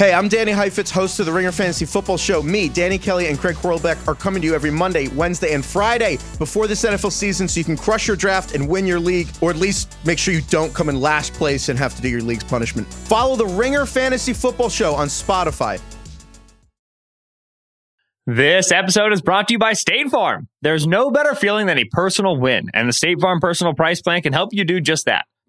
Hey, I'm Danny Heifetz, host of the Ringer Fantasy Football Show. Me, Danny Kelly, and Craig Horlbeck are coming to you every Monday, Wednesday, and Friday before this NFL season so you can crush your draft and win your league, or at least make sure you don't come in last place and have to do your league's punishment. Follow the Ringer Fantasy Football Show on Spotify. This episode is brought to you by State Farm. There's no better feeling than a personal win, and the State Farm Personal Price Plan can help you do just that.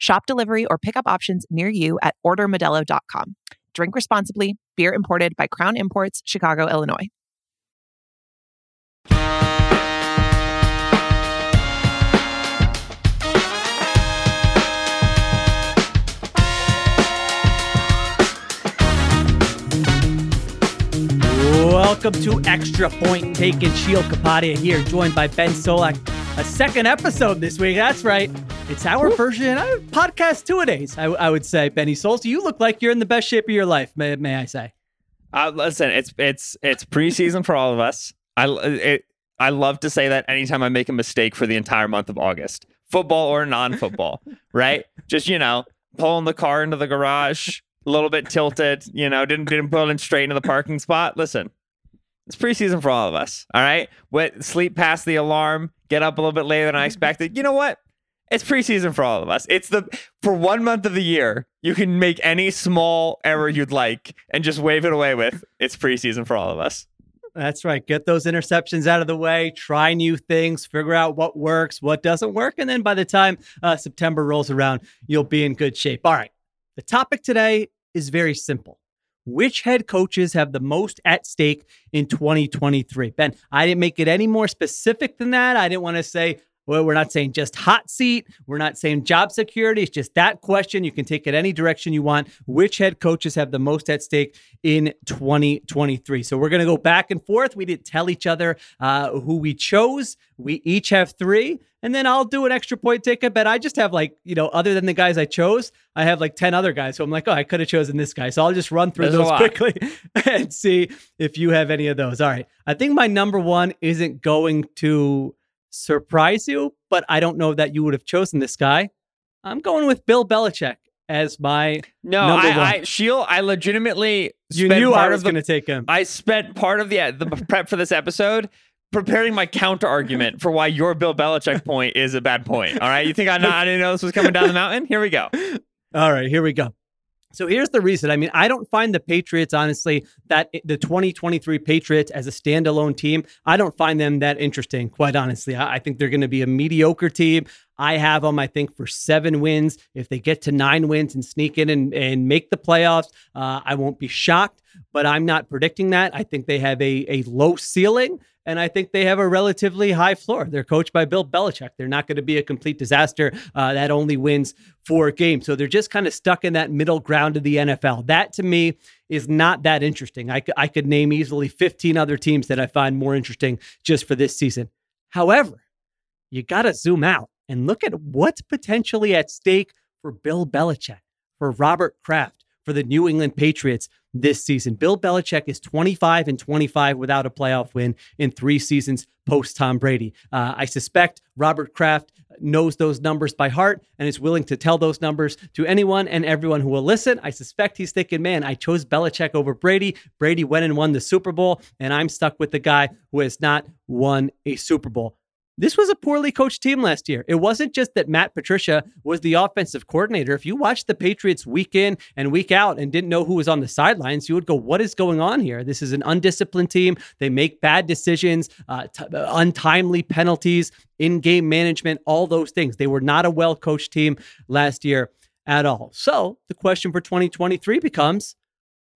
Shop delivery or pickup options near you at ordermodelo.com. Drink responsibly. Beer imported by Crown Imports, Chicago, Illinois. Welcome to Extra Point Taken. Sheil Kapadia here, joined by Ben Solak. A second episode this week. That's right. It's our version, of podcast two a days, I, I would say. Benny Souls, you look like you're in the best shape of your life, may, may I say? Uh, listen, it's it's it's preseason for all of us. I it, I love to say that anytime I make a mistake for the entire month of August, football or non-football, right? Just you know, pulling the car into the garage, a little bit tilted, you know, didn't didn't pull in straight into the parking spot. Listen, it's preseason for all of us. All right, Wet, sleep past the alarm, get up a little bit later than I expected. You know what? It's preseason for all of us. It's the for one month of the year, you can make any small error you'd like and just wave it away with. It's preseason for all of us. That's right. Get those interceptions out of the way, try new things, figure out what works, what doesn't work. And then by the time uh, September rolls around, you'll be in good shape. All right. The topic today is very simple. Which head coaches have the most at stake in 2023? Ben, I didn't make it any more specific than that. I didn't want to say, well, we're not saying just hot seat. We're not saying job security. It's just that question. You can take it any direction you want. Which head coaches have the most at stake in 2023? So we're going to go back and forth. We didn't tell each other uh, who we chose. We each have three. And then I'll do an extra point ticket. But I just have like, you know, other than the guys I chose, I have like 10 other guys. So I'm like, oh, I could have chosen this guy. So I'll just run through There's those quickly and see if you have any of those. All right. I think my number one isn't going to surprise you, but I don't know that you would have chosen this guy. I'm going with Bill Belichick as my no. I, I Sheil, I legitimately you spent knew I was going to take him. I spent part of the the prep for this episode preparing my counter argument for why your Bill Belichick point is a bad point. All right, you think I, I didn't know this was coming down the mountain? Here we go. All right, here we go. So here's the reason. I mean, I don't find the Patriots, honestly, that the 2023 Patriots as a standalone team, I don't find them that interesting, quite honestly. I, think they're going to be a mediocre team. I have them, I think, for seven wins. If they get to nine wins and sneak in and, and make the playoffs, uh, I won't be shocked, but I'm not predicting that. I think they have a, a low ceiling. And I think they have a relatively high floor. They're coached by Bill Belichick. They're not going to be a complete disaster uh, that only wins four games. So they're just kind of stuck in that middle ground of the NFL. That to me is not that interesting. I, I could name easily 15 other teams that I find more interesting just for this season. However, you got to zoom out and look at what's potentially at stake for Bill Belichick, for Robert Kraft, for the New England Patriots this season. Bill Belichick is 25 and 25 without a playoff win in three seasons post Tom Brady. Uh, I suspect Robert Kraft knows those numbers by heart and is willing to tell those numbers to anyone and everyone who will listen. I suspect he's thinking, man, I chose Belichick over Brady. Brady went and won the Super Bowl, and I'm stuck with the guy who has not won a Super Bowl. This was a poorly coached team last year. It wasn't just that Matt Patricia was the offensive coordinator. If you watched the Patriots week in and week out and didn't know who was on the sidelines, you would go, What is going on here? This is an undisciplined team. They make bad decisions, uh, t- untimely penalties, in game management, all those things. They were not a well coached team last year at all. So the question for 2023 becomes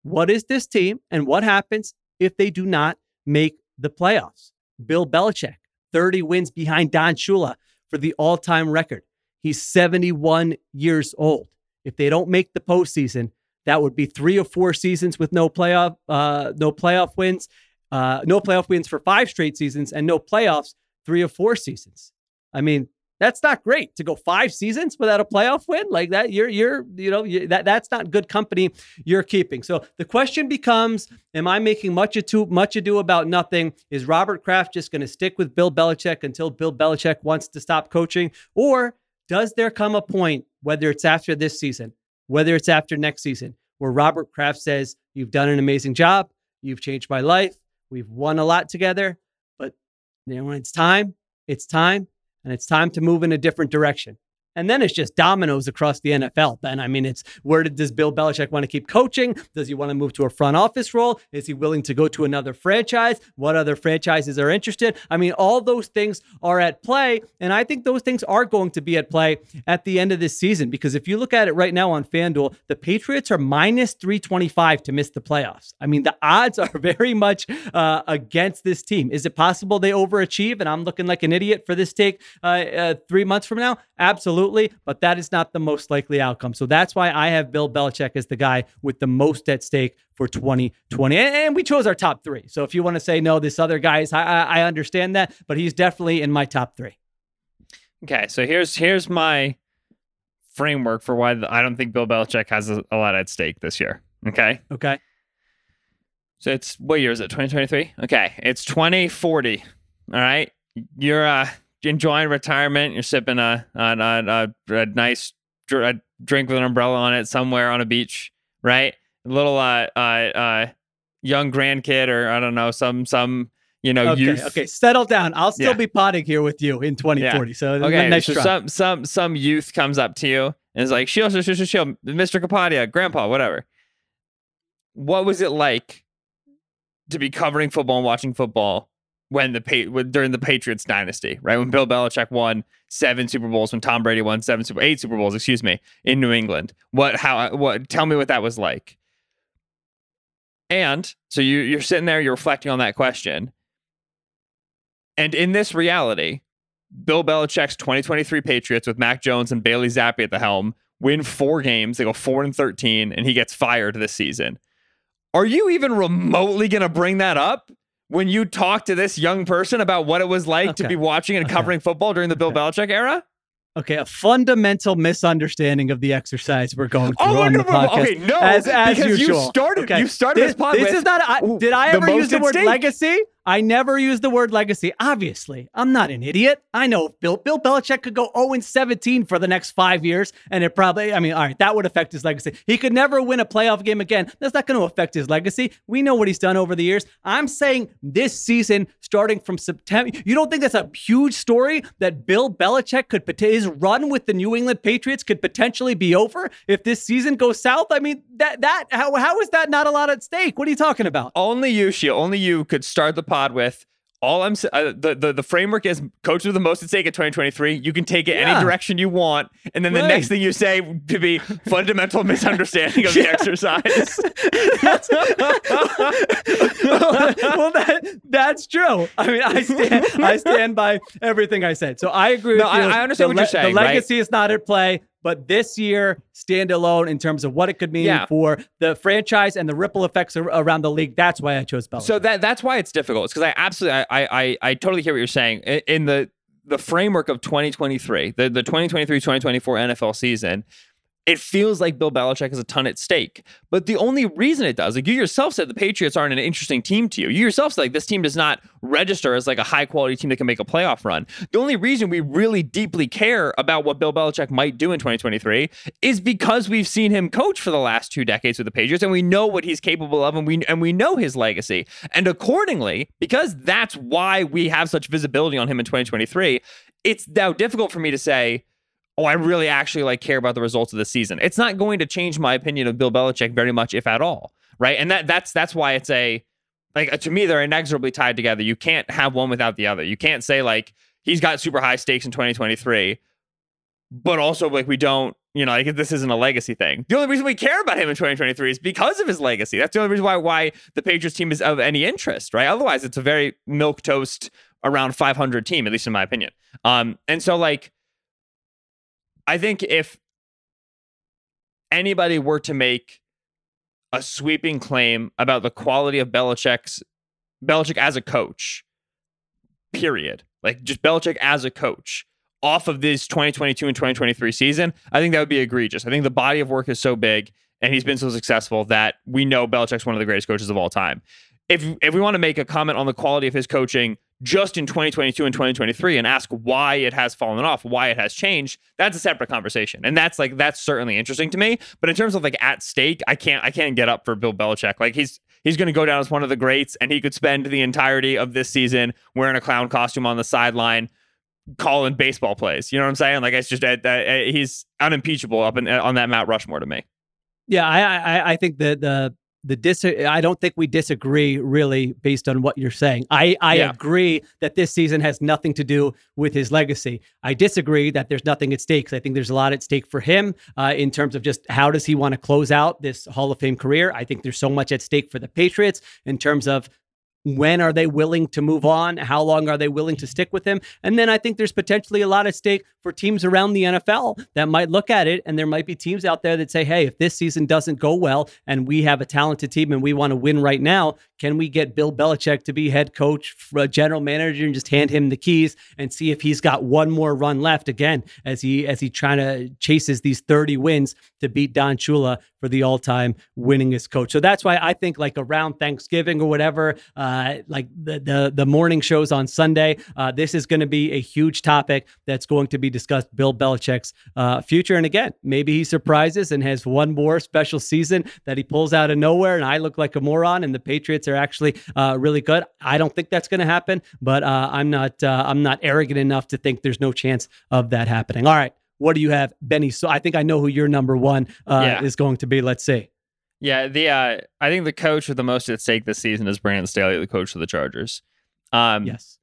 what is this team and what happens if they do not make the playoffs? Bill Belichick 30 wins behind Don Shula for the all time record. He's 71 years old. If they don't make the postseason, that would be three or four seasons with no playoff, uh, no playoff wins, uh, no playoff wins for five straight seasons, and no playoffs three or four seasons. I mean, that's not great to go five seasons without a playoff win like that. You're you're you know you, that that's not good company you're keeping. So the question becomes: Am I making much ado much ado about nothing? Is Robert Kraft just going to stick with Bill Belichick until Bill Belichick wants to stop coaching, or does there come a point, whether it's after this season, whether it's after next season, where Robert Kraft says, "You've done an amazing job. You've changed my life. We've won a lot together, but you know, when it's time, it's time." And it's time to move in a different direction. And then it's just dominoes across the NFL. Then, I mean, it's where does Bill Belichick want to keep coaching? Does he want to move to a front office role? Is he willing to go to another franchise? What other franchises are interested? I mean, all those things are at play. And I think those things are going to be at play at the end of this season because if you look at it right now on FanDuel, the Patriots are minus 325 to miss the playoffs. I mean, the odds are very much uh, against this team. Is it possible they overachieve and I'm looking like an idiot for this take uh, uh, three months from now? Absolutely absolutely, but that is not the most likely outcome. So that's why I have Bill Belichick as the guy with the most at stake for 2020. And we chose our top three. So if you want to say, no, this other guy is, I, I understand that, but he's definitely in my top three. Okay. So here's, here's my framework for why I don't think Bill Belichick has a, a lot at stake this year. Okay. Okay. So it's what year is it? 2023? Okay. It's 2040. All right. You're uh enjoying retirement. You're sipping a a, a, a nice a drink with an umbrella on it somewhere on a beach, right? A little uh, uh, uh, young grandkid or I don't know some some you know okay, youth. Okay, settle down. I'll still yeah. be potting here with you in 2040. Yeah. So okay, so some some some youth comes up to you and is like, "Sheil, Sheil, Sheil, Sheil, Mr. Kapadia, Grandpa, whatever." What was it like to be covering football and watching football when the during the Patriots dynasty, right? When Bill Belichick won seven Super Bowls, when Tom Brady won seven Super eight Super Bowls, excuse me, in New England. What how what tell me what that was like. And so you you're sitting there, you're reflecting on that question. And in this reality, Bill Belichick's 2023 Patriots with Mac Jones and Bailey Zappe at the helm win four games. They go four and 13, and he gets fired this season. Are you even remotely going to bring that up? When you talk to this young person about what it was like okay. to be watching and okay. covering football during the Bill okay. Belichick era? Okay, a fundamental misunderstanding of the exercise we're going oh, through oh, on no, the podcast. Okay, no, as, as because usual. you started. Okay. You started this, this podcast. This is not. I, did I ever use the word legacy? I never use the word legacy. Obviously, I'm not an idiot. I know Bill Bill Belichick could go 0 17 for the next five years, and it probably, I mean, all right, that would affect his legacy. He could never win a playoff game again. That's not going to affect his legacy. We know what he's done over the years. I'm saying this season, starting from September, you don't think that's a huge story that Bill Belichick could, his run with the New England Patriots could potentially be over if this season goes south? I mean, that, that, how, how is that not a lot at stake? What are you talking about? Only you, Sheil, only you could start the pod with all I'm uh, the, the the framework is coach with the most at stake at 2023. You can take it yeah. any direction you want, and then right. the next thing you say to be fundamental misunderstanding of the exercise. well, that that's true. I mean, I stand I stand by everything I said. So I agree. No, I, I, understand the, what you're saying. The legacy right? is not at play. But this year, standalone in terms of what it could mean yeah. for the franchise and the ripple effects around the league. That's why I chose Belichick. So that that's why it's difficult. It's because I absolutely I, I I totally hear what you're saying. In the the framework of 2023, the, the 2023-2024 NFL season, it feels like Bill Belichick has a ton at stake. But the only reason it does, like you yourself said, the Patriots aren't an interesting team to you. You yourself said, like, this team does not register as like a high quality team that can make a playoff run. The only reason we really deeply care about what Bill Belichick might do in 2023 is because we've seen him coach for the last two decades with the Patriots and we know what he's capable of and we and we know his legacy. And accordingly, because that's why we have such visibility on him in 2023, it's now difficult for me to say, oh, I really actually like care about the results of the season. It's not going to change my opinion of Bill Belichick very much, if at all. Right. And that that's that's why it's a like to me, they're inexorably tied together. You can't have one without the other. You can't say like he's got super high stakes in 2023, but also like we don't, you know, like this isn't a legacy thing. The only reason we care about him in 2023 is because of his legacy. That's the only reason why why the Patriots team is of any interest, right? Otherwise, it's a very milk toast around 500 team, at least in my opinion. Um, and so like I think if anybody were to make a sweeping claim about the quality of Belichick's Belichick as a coach. Period. Like just Belichick as a coach off of this 2022 and 2023 season, I think that would be egregious. I think the body of work is so big and he's been so successful that we know Belichick's one of the greatest coaches of all time. If if we want to make a comment on the quality of his coaching just in 2022 and 2023 and ask why it has fallen off, why it has changed, that's a separate conversation. And that's like that's certainly interesting to me. But in terms of like at stake, I can't I can't get up for Bill Belichick. Like he's he's going to go down as one of the greats and he could spend the entirety of this season wearing a clown costume on the sideline calling baseball plays. You know what I'm saying? Like it's just uh, uh, he's unimpeachable up in, on that Mount Rushmore to me. Yeah, I I, I think that the the dis I don't think we disagree really based on what you're saying. I I yeah. agree that this season has nothing to do with his legacy. I disagree that there's nothing at stake. I think there's a lot at stake for him uh, in terms of just how does he want to close out this Hall of Fame career. I think there's so much at stake for the Patriots in terms of when are they willing to move on? How long are they willing to stick with him? And then I think there's potentially a lot of stake for teams around the NFL that might look at it. And there might be teams out there that say, hey, if this season doesn't go well and we have a talented team and we want to win right now, can we get Bill Belichick to be head coach, general manager, and just hand him the keys and see if he's got one more run left again as he as he trying to chases these 30 wins to beat Don Shula for the all-time winningest coach. So that's why I think like around Thanksgiving or whatever, uh, like the, the the morning shows on Sunday, uh, this is going to be a huge topic that's going to be discussed. Bill Belichick's uh, future, and again, maybe he surprises and has one more special season that he pulls out of nowhere, and I look like a moron, and the Patriots are actually uh, really good. I don't think that's going to happen, but uh, I'm not uh, I'm not arrogant enough to think there's no chance of that happening. All right. What do you have, Benny? So I think I know who your number one uh, yeah. is going to be. Let's see. Yeah, the uh, I think the coach with the most at stake this season is Brandon Staley, the coach of the Chargers. Um, yes,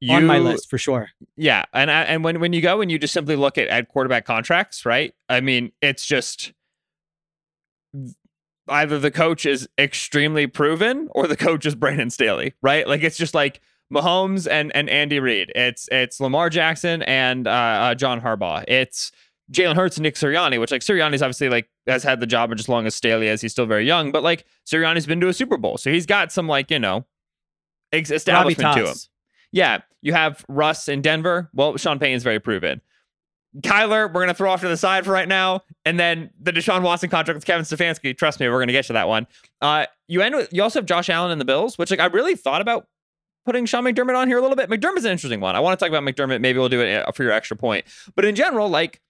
you, on my list for sure. Yeah, and I, and when when you go and you just simply look at at quarterback contracts, right? I mean, it's just either the coach is extremely proven or the coach is Brandon Staley, right? Like it's just like Mahomes and and Andy Reid. It's it's Lamar Jackson and uh, uh, John Harbaugh. It's Jalen Hurts and Nick Sirianni, which like Sirianni's obviously like has had the job just as long as Staley as he's still very young, but like Sirianni's been to a Super Bowl, so he's got some like you know ex- establishment to him. Yeah, you have Russ in Denver. Well, Sean Payton's very proven. Kyler, we're gonna throw off to the side for right now, and then the Deshaun Watson contract with Kevin Stefanski. Trust me, we're gonna get to that one. Uh, you end with you also have Josh Allen and the Bills, which like I really thought about putting Sean McDermott on here a little bit. McDermott's an interesting one. I want to talk about McDermott. Maybe we'll do it uh, for your extra point. But in general, like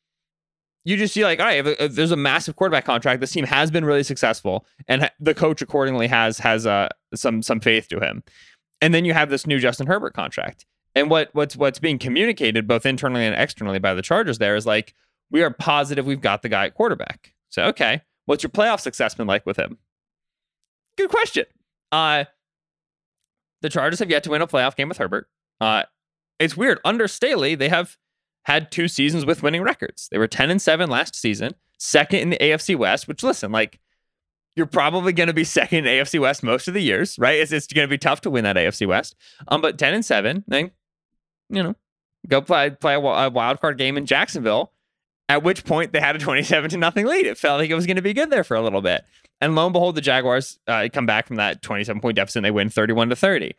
you just see like, all right, there's a massive quarterback contract, this team has been really successful, and the coach accordingly has has uh, some some faith to him. And then you have this new Justin Herbert contract. And what what's what's being communicated both internally and externally by the Chargers there is like we are positive we've got the guy at quarterback. So okay, what's your playoff success been like with him? Good question. Uh, the Chargers have yet to win a playoff game with Herbert. Uh, it's weird. Under Staley, they have had two seasons with winning records. They were 10 and 7 last season, second in the AFC West, which listen, like you're probably going to be second in AFC West most of the years, right? It's, it's going to be tough to win that AFC West. Um, but 10 and 7, then, you know, go play play a, a wild card game in Jacksonville. At which point they had a 27 to nothing lead. It felt like it was going to be good there for a little bit. And lo and behold, the Jaguars uh, come back from that 27 point deficit and they win 31 to 30.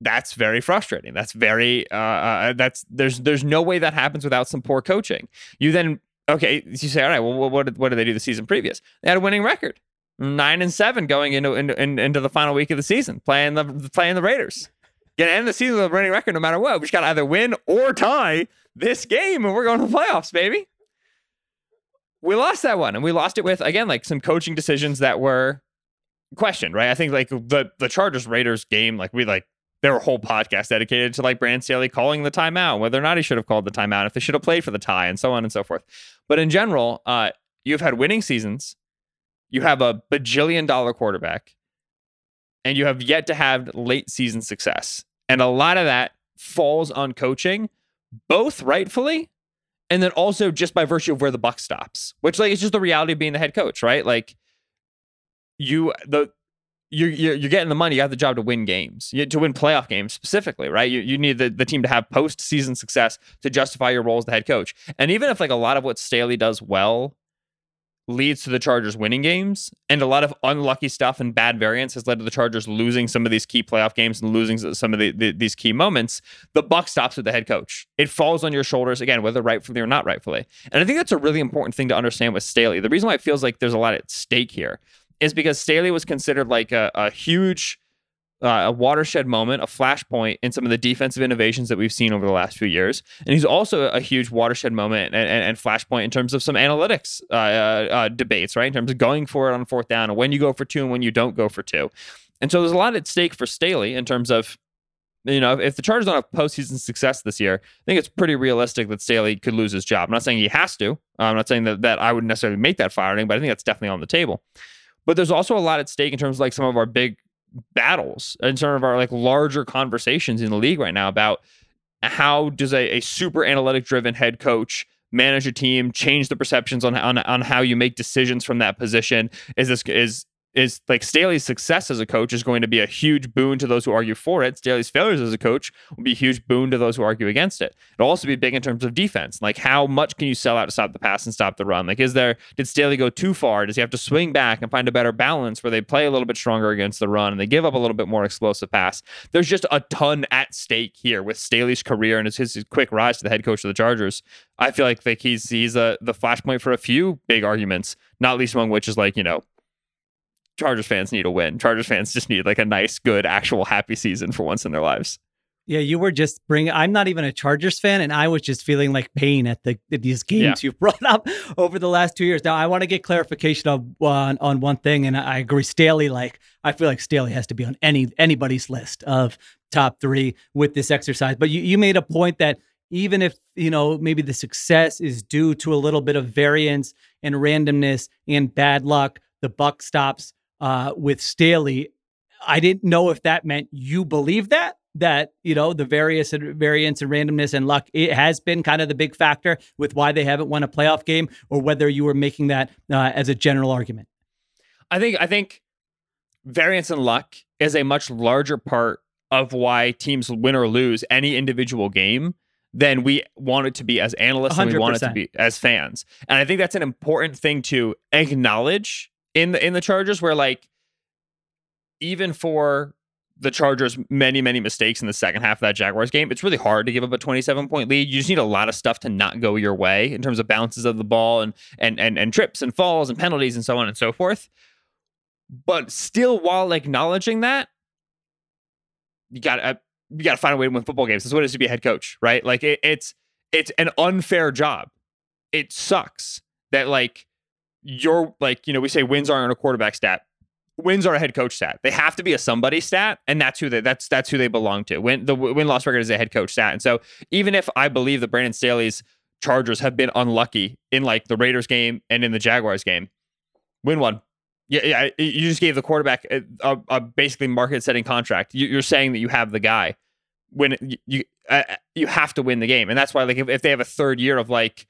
That's very frustrating. That's very uh, uh, that's there's there's no way that happens without some poor coaching. You then okay, you say all right, well what did, what did they do the season previous? They had a winning record, nine and seven going into into, into the final week of the season, playing the playing the Raiders. Gonna end the season with a winning record no matter what. We just got to either win or tie this game, and we're going to the playoffs, baby we lost that one and we lost it with again like some coaching decisions that were questioned right i think like the the chargers raiders game like we like there were whole podcast dedicated to like Brand Staley calling the timeout, whether or not he should have called the timeout, if they should have played for the tie, and so on and so forth. But in general, uh, you've had winning seasons, you have a bajillion dollar quarterback, and you have yet to have late season success. And a lot of that falls on coaching, both rightfully and then also just by virtue of where the buck stops, which like it's just the reality of being the head coach, right? Like you the you're, you're getting the money. You have the job to win games, you, to win playoff games specifically, right? You, you need the, the team to have postseason success to justify your role as the head coach. And even if like a lot of what Staley does well leads to the Chargers winning games, and a lot of unlucky stuff and bad variance has led to the Chargers losing some of these key playoff games and losing some of the, the, these key moments. The buck stops with the head coach. It falls on your shoulders again, whether rightfully or not rightfully. And I think that's a really important thing to understand with Staley. The reason why it feels like there's a lot at stake here is because Staley was considered like a, a huge uh, a watershed moment, a flashpoint in some of the defensive innovations that we've seen over the last few years. And he's also a huge watershed moment and, and, and flashpoint in terms of some analytics uh, uh, uh, debates, right? In terms of going for it on fourth down and when you go for two and when you don't go for two. And so there's a lot at stake for Staley in terms of, you know, if the Chargers don't have postseason success this year, I think it's pretty realistic that Staley could lose his job. I'm not saying he has to. I'm not saying that, that I would necessarily make that firing, but I think that's definitely on the table. But there's also a lot at stake in terms of like some of our big battles in terms of our like larger conversations in the league right now about how does a, a super analytic driven head coach manage a team, change the perceptions on, on on how you make decisions from that position? Is this is is like Staley's success as a coach is going to be a huge boon to those who argue for it. Staley's failures as a coach will be a huge boon to those who argue against it. It'll also be big in terms of defense. Like how much can you sell out to stop the pass and stop the run? Like is there did Staley go too far? Does he have to swing back and find a better balance where they play a little bit stronger against the run and they give up a little bit more explosive pass? There's just a ton at stake here with Staley's career and his, his quick rise to the head coach of the Chargers. I feel like like he's he's a the flashpoint for a few big arguments, not least among which is like, you know, Chargers fans need a win. Chargers fans just need like a nice, good, actual happy season for once in their lives. Yeah, you were just bringing. I'm not even a Chargers fan, and I was just feeling like pain at the these games yeah. you've brought up over the last two years. Now, I want to get clarification on on, on one thing, and I agree. Staley, like I feel like Staley has to be on any anybody's list of top three with this exercise. But you you made a point that even if you know maybe the success is due to a little bit of variance and randomness and bad luck, the buck stops uh, with Staley. I didn't know if that meant you believe that that you know the various variance and randomness and luck it has been kind of the big factor with why they haven't won a playoff game, or whether you were making that uh, as a general argument. I think I think variance and luck is a much larger part of why teams win or lose any individual game than we want it to be as analysts 100%. and we want it to be as fans. And I think that's an important thing to acknowledge in the in the Chargers where like even for the Chargers many many mistakes in the second half of that Jaguars game, it's really hard to give up a 27 point lead. You just need a lot of stuff to not go your way in terms of bounces of the ball and and and and trips and falls and penalties and so on and so forth. But still while acknowledging that, you got to uh, you got to find a way to win football games. That's what it is to be a head coach, right? Like it, it's it's an unfair job. It sucks that like you're like, you know, we say wins aren't a quarterback stat. Wins are a head coach stat. They have to be a somebody stat, and that's who they that's that's who they belong to. Win the win loss record is a head coach stat. And so even if I believe that Brandon Staley's Chargers have been unlucky in like the Raiders game and in the Jaguars game, win one. Yeah, yeah you just gave the quarterback a, a, a basically market setting contract. You, are saying that you have the guy. When you you, uh, you have to win the game, and that's why like if, if they have a third year of like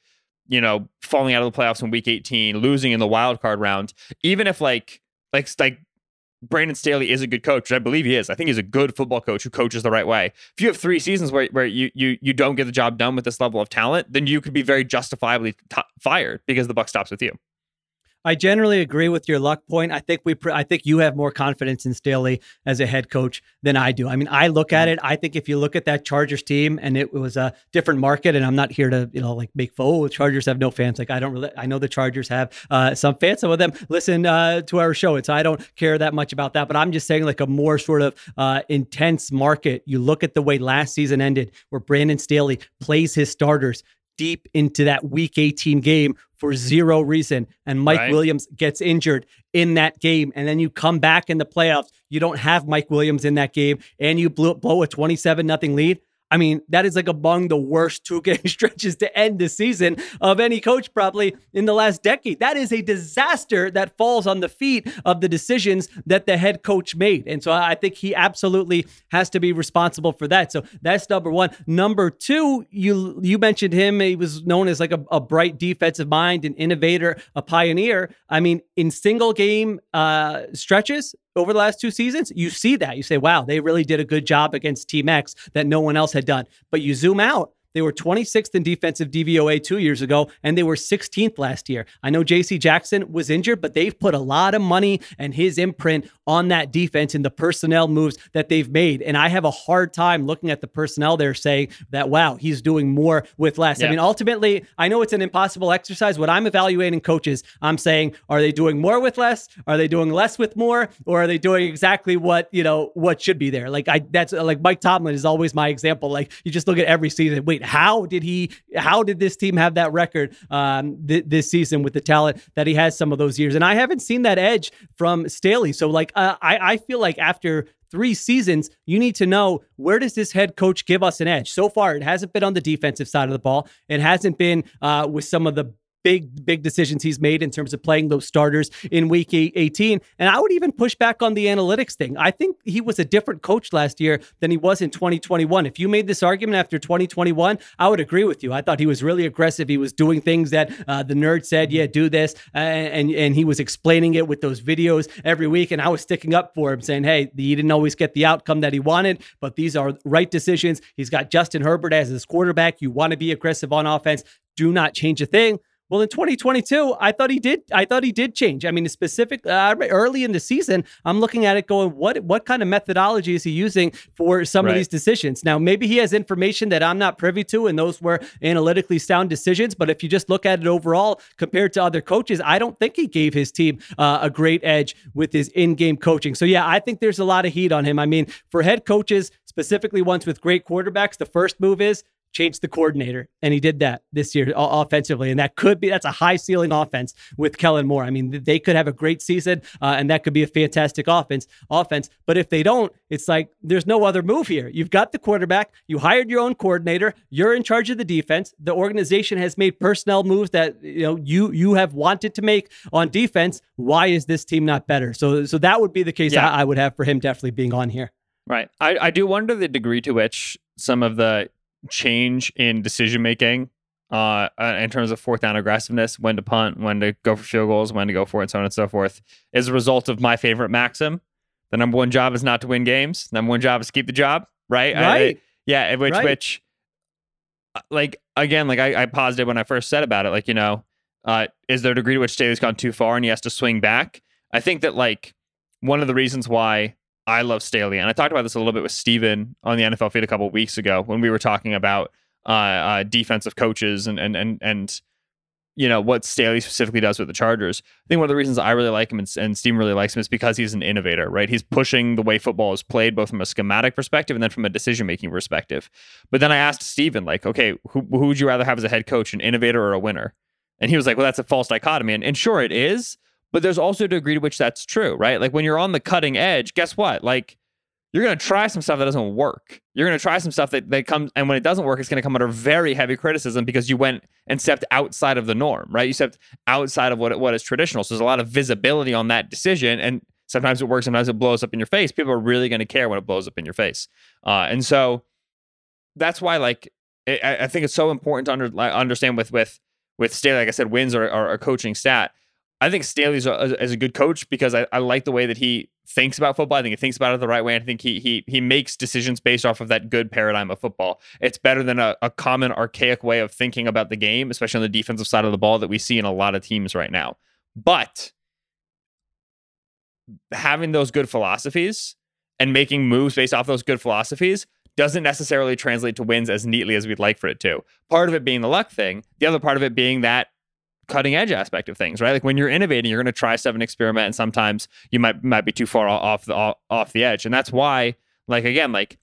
you know, falling out of the playoffs in week 18, losing in the wild card round, even if like like like Brandon Staley is a good coach, I believe he is. I think he's a good football coach who coaches the right way. If you have three seasons where, where you you you don't get the job done with this level of talent, then you could be very justifiably t- fired because the buck stops with you. I generally agree with your luck point. I think we, I think you have more confidence in Staley as a head coach than I do. I mean, I look at mm-hmm. it. I think if you look at that Chargers team, and it was a different market, and I'm not here to, you know, like make oh, Chargers have no fans. Like I don't really. I know the Chargers have uh, some fans. Some of them listen uh, to our show, and so I don't care that much about that. But I'm just saying, like a more sort of uh, intense market. You look at the way last season ended, where Brandon Staley plays his starters deep into that week 18 game for zero reason and Mike right. Williams gets injured in that game and then you come back in the playoffs you don't have Mike Williams in that game and you blow, blow a 27 nothing lead I mean, that is like among the worst two game stretches to end the season of any coach, probably in the last decade. That is a disaster that falls on the feet of the decisions that the head coach made. And so I think he absolutely has to be responsible for that. So that's number one. Number two, you you mentioned him. He was known as like a, a bright defensive mind, an innovator, a pioneer. I mean, in single game uh, stretches, over the last two seasons, you see that. You say, wow, they really did a good job against Team X that no one else had done. But you zoom out, They were 26th in defensive DVOA two years ago, and they were 16th last year. I know J.C. Jackson was injured, but they've put a lot of money and his imprint on that defense and the personnel moves that they've made. And I have a hard time looking at the personnel there saying that, wow, he's doing more with less. Yeah. I mean, ultimately, I know it's an impossible exercise. When I'm evaluating coaches, I'm saying, are they doing more with less? Are they doing less with more? Or are they doing exactly what, you know, what should be there? Like I that's like Mike Tomlin is always my example. Like you just look at every season. Wait, how did he how did this team have that record um, th- this season with the talent that he has some of those years? And I haven't seen that edge from Staley. So like uh, I I feel like after three seasons, you need to know where does this head coach give us an edge? So far, it hasn't been on the defensive side of the ball. It hasn't been uh, with some of the big, big decisions he's made in terms of playing those starters in week 18. And I would even push back on the analytics thing. I think he was a different coach last year than he was in 2021. If you made this argument after 2021, I would agree with you. I thought he was really aggressive. He was doing things that uh, the nerd said, yeah, do this. And, and, and he was explaining it with those videos every week. And I was sticking up for him, saying, hey, he didn't always get the outcome that he wanted, but these are right decisions. He's got Justin Herbert as his quarterback. You want to be aggressive on offense. Do not change a thing. Well, in 2022, I thought he did. I thought he did change. I mean, specific uh, early in the season, I'm looking at it going, what what kind of methodology is he using for some right. of these decisions? Now, maybe he has information that I'm not privy to, and those were analytically sound decisions. But if you just look at it overall compared to other coaches, I don't think he gave his team uh, a great edge with his in-game coaching. So yeah, I think there's a lot of heat on him. I mean, for head coaches, specifically ones with great quarterbacks, the first move is change the coordinator. And he did that this year offensively. And that could be, that's a high ceiling offense with Kellen Moore. I mean, they could have a great season uh, and that could be a fantastic offense offense. But if they don't, it's like there's no other move here. You've got the quarterback, you hired your own coordinator, you're in charge of the defense. The organization has made personnel moves that, you know, you, you have wanted to make on defense. Why is this team not better? So, so that would be the case yeah. I, I would have for him definitely being on here. Right. I, I do wonder the degree to which some of the change in decision making uh, uh, in terms of fourth down aggressiveness, when to punt, when to go for field goals, when to go for it, so on and so forth, is a result of my favorite maxim. The number one job is not to win games. Number one job is to keep the job. Right. Right. I, yeah. Which, right. which, uh, like, again, like I, I posited when I first said about it, like, you know, uh, is there a degree to which Staley's gone too far and he has to swing back? I think that, like, one of the reasons why I love Staley. And I talked about this a little bit with Steven on the NFL feed a couple weeks ago when we were talking about uh, uh, defensive coaches and, and, and, and, you know, what Staley specifically does with the Chargers. I think one of the reasons I really like him and, and Steven really likes him is because he's an innovator, right? He's pushing the way football is played, both from a schematic perspective and then from a decision making perspective. But then I asked Steven, like, okay, who, who would you rather have as a head coach, an innovator or a winner? And he was like, well, that's a false dichotomy. And, and sure, it is. But there's also a degree to which that's true, right? Like when you're on the cutting edge, guess what? Like you're going to try some stuff that doesn't work. You're going to try some stuff that, that comes, and when it doesn't work, it's going to come under very heavy criticism because you went and stepped outside of the norm, right? You stepped outside of what, what is traditional. So there's a lot of visibility on that decision. And sometimes it works, sometimes it blows up in your face. People are really going to care when it blows up in your face. Uh, and so that's why, like, it, I think it's so important to under, like, understand with, with, with Staley, like I said, wins are, are a coaching stat I think Staley's a, a good coach because I, I like the way that he thinks about football. I think he thinks about it the right way. And I think he he he makes decisions based off of that good paradigm of football. It's better than a, a common archaic way of thinking about the game, especially on the defensive side of the ball that we see in a lot of teams right now. But having those good philosophies and making moves based off those good philosophies doesn't necessarily translate to wins as neatly as we'd like for it to. Part of it being the luck thing, the other part of it being that cutting edge aspect of things, right? Like when you're innovating, you're going to try stuff and experiment, and sometimes you might might be too far off the off the edge, and that's why, like again, like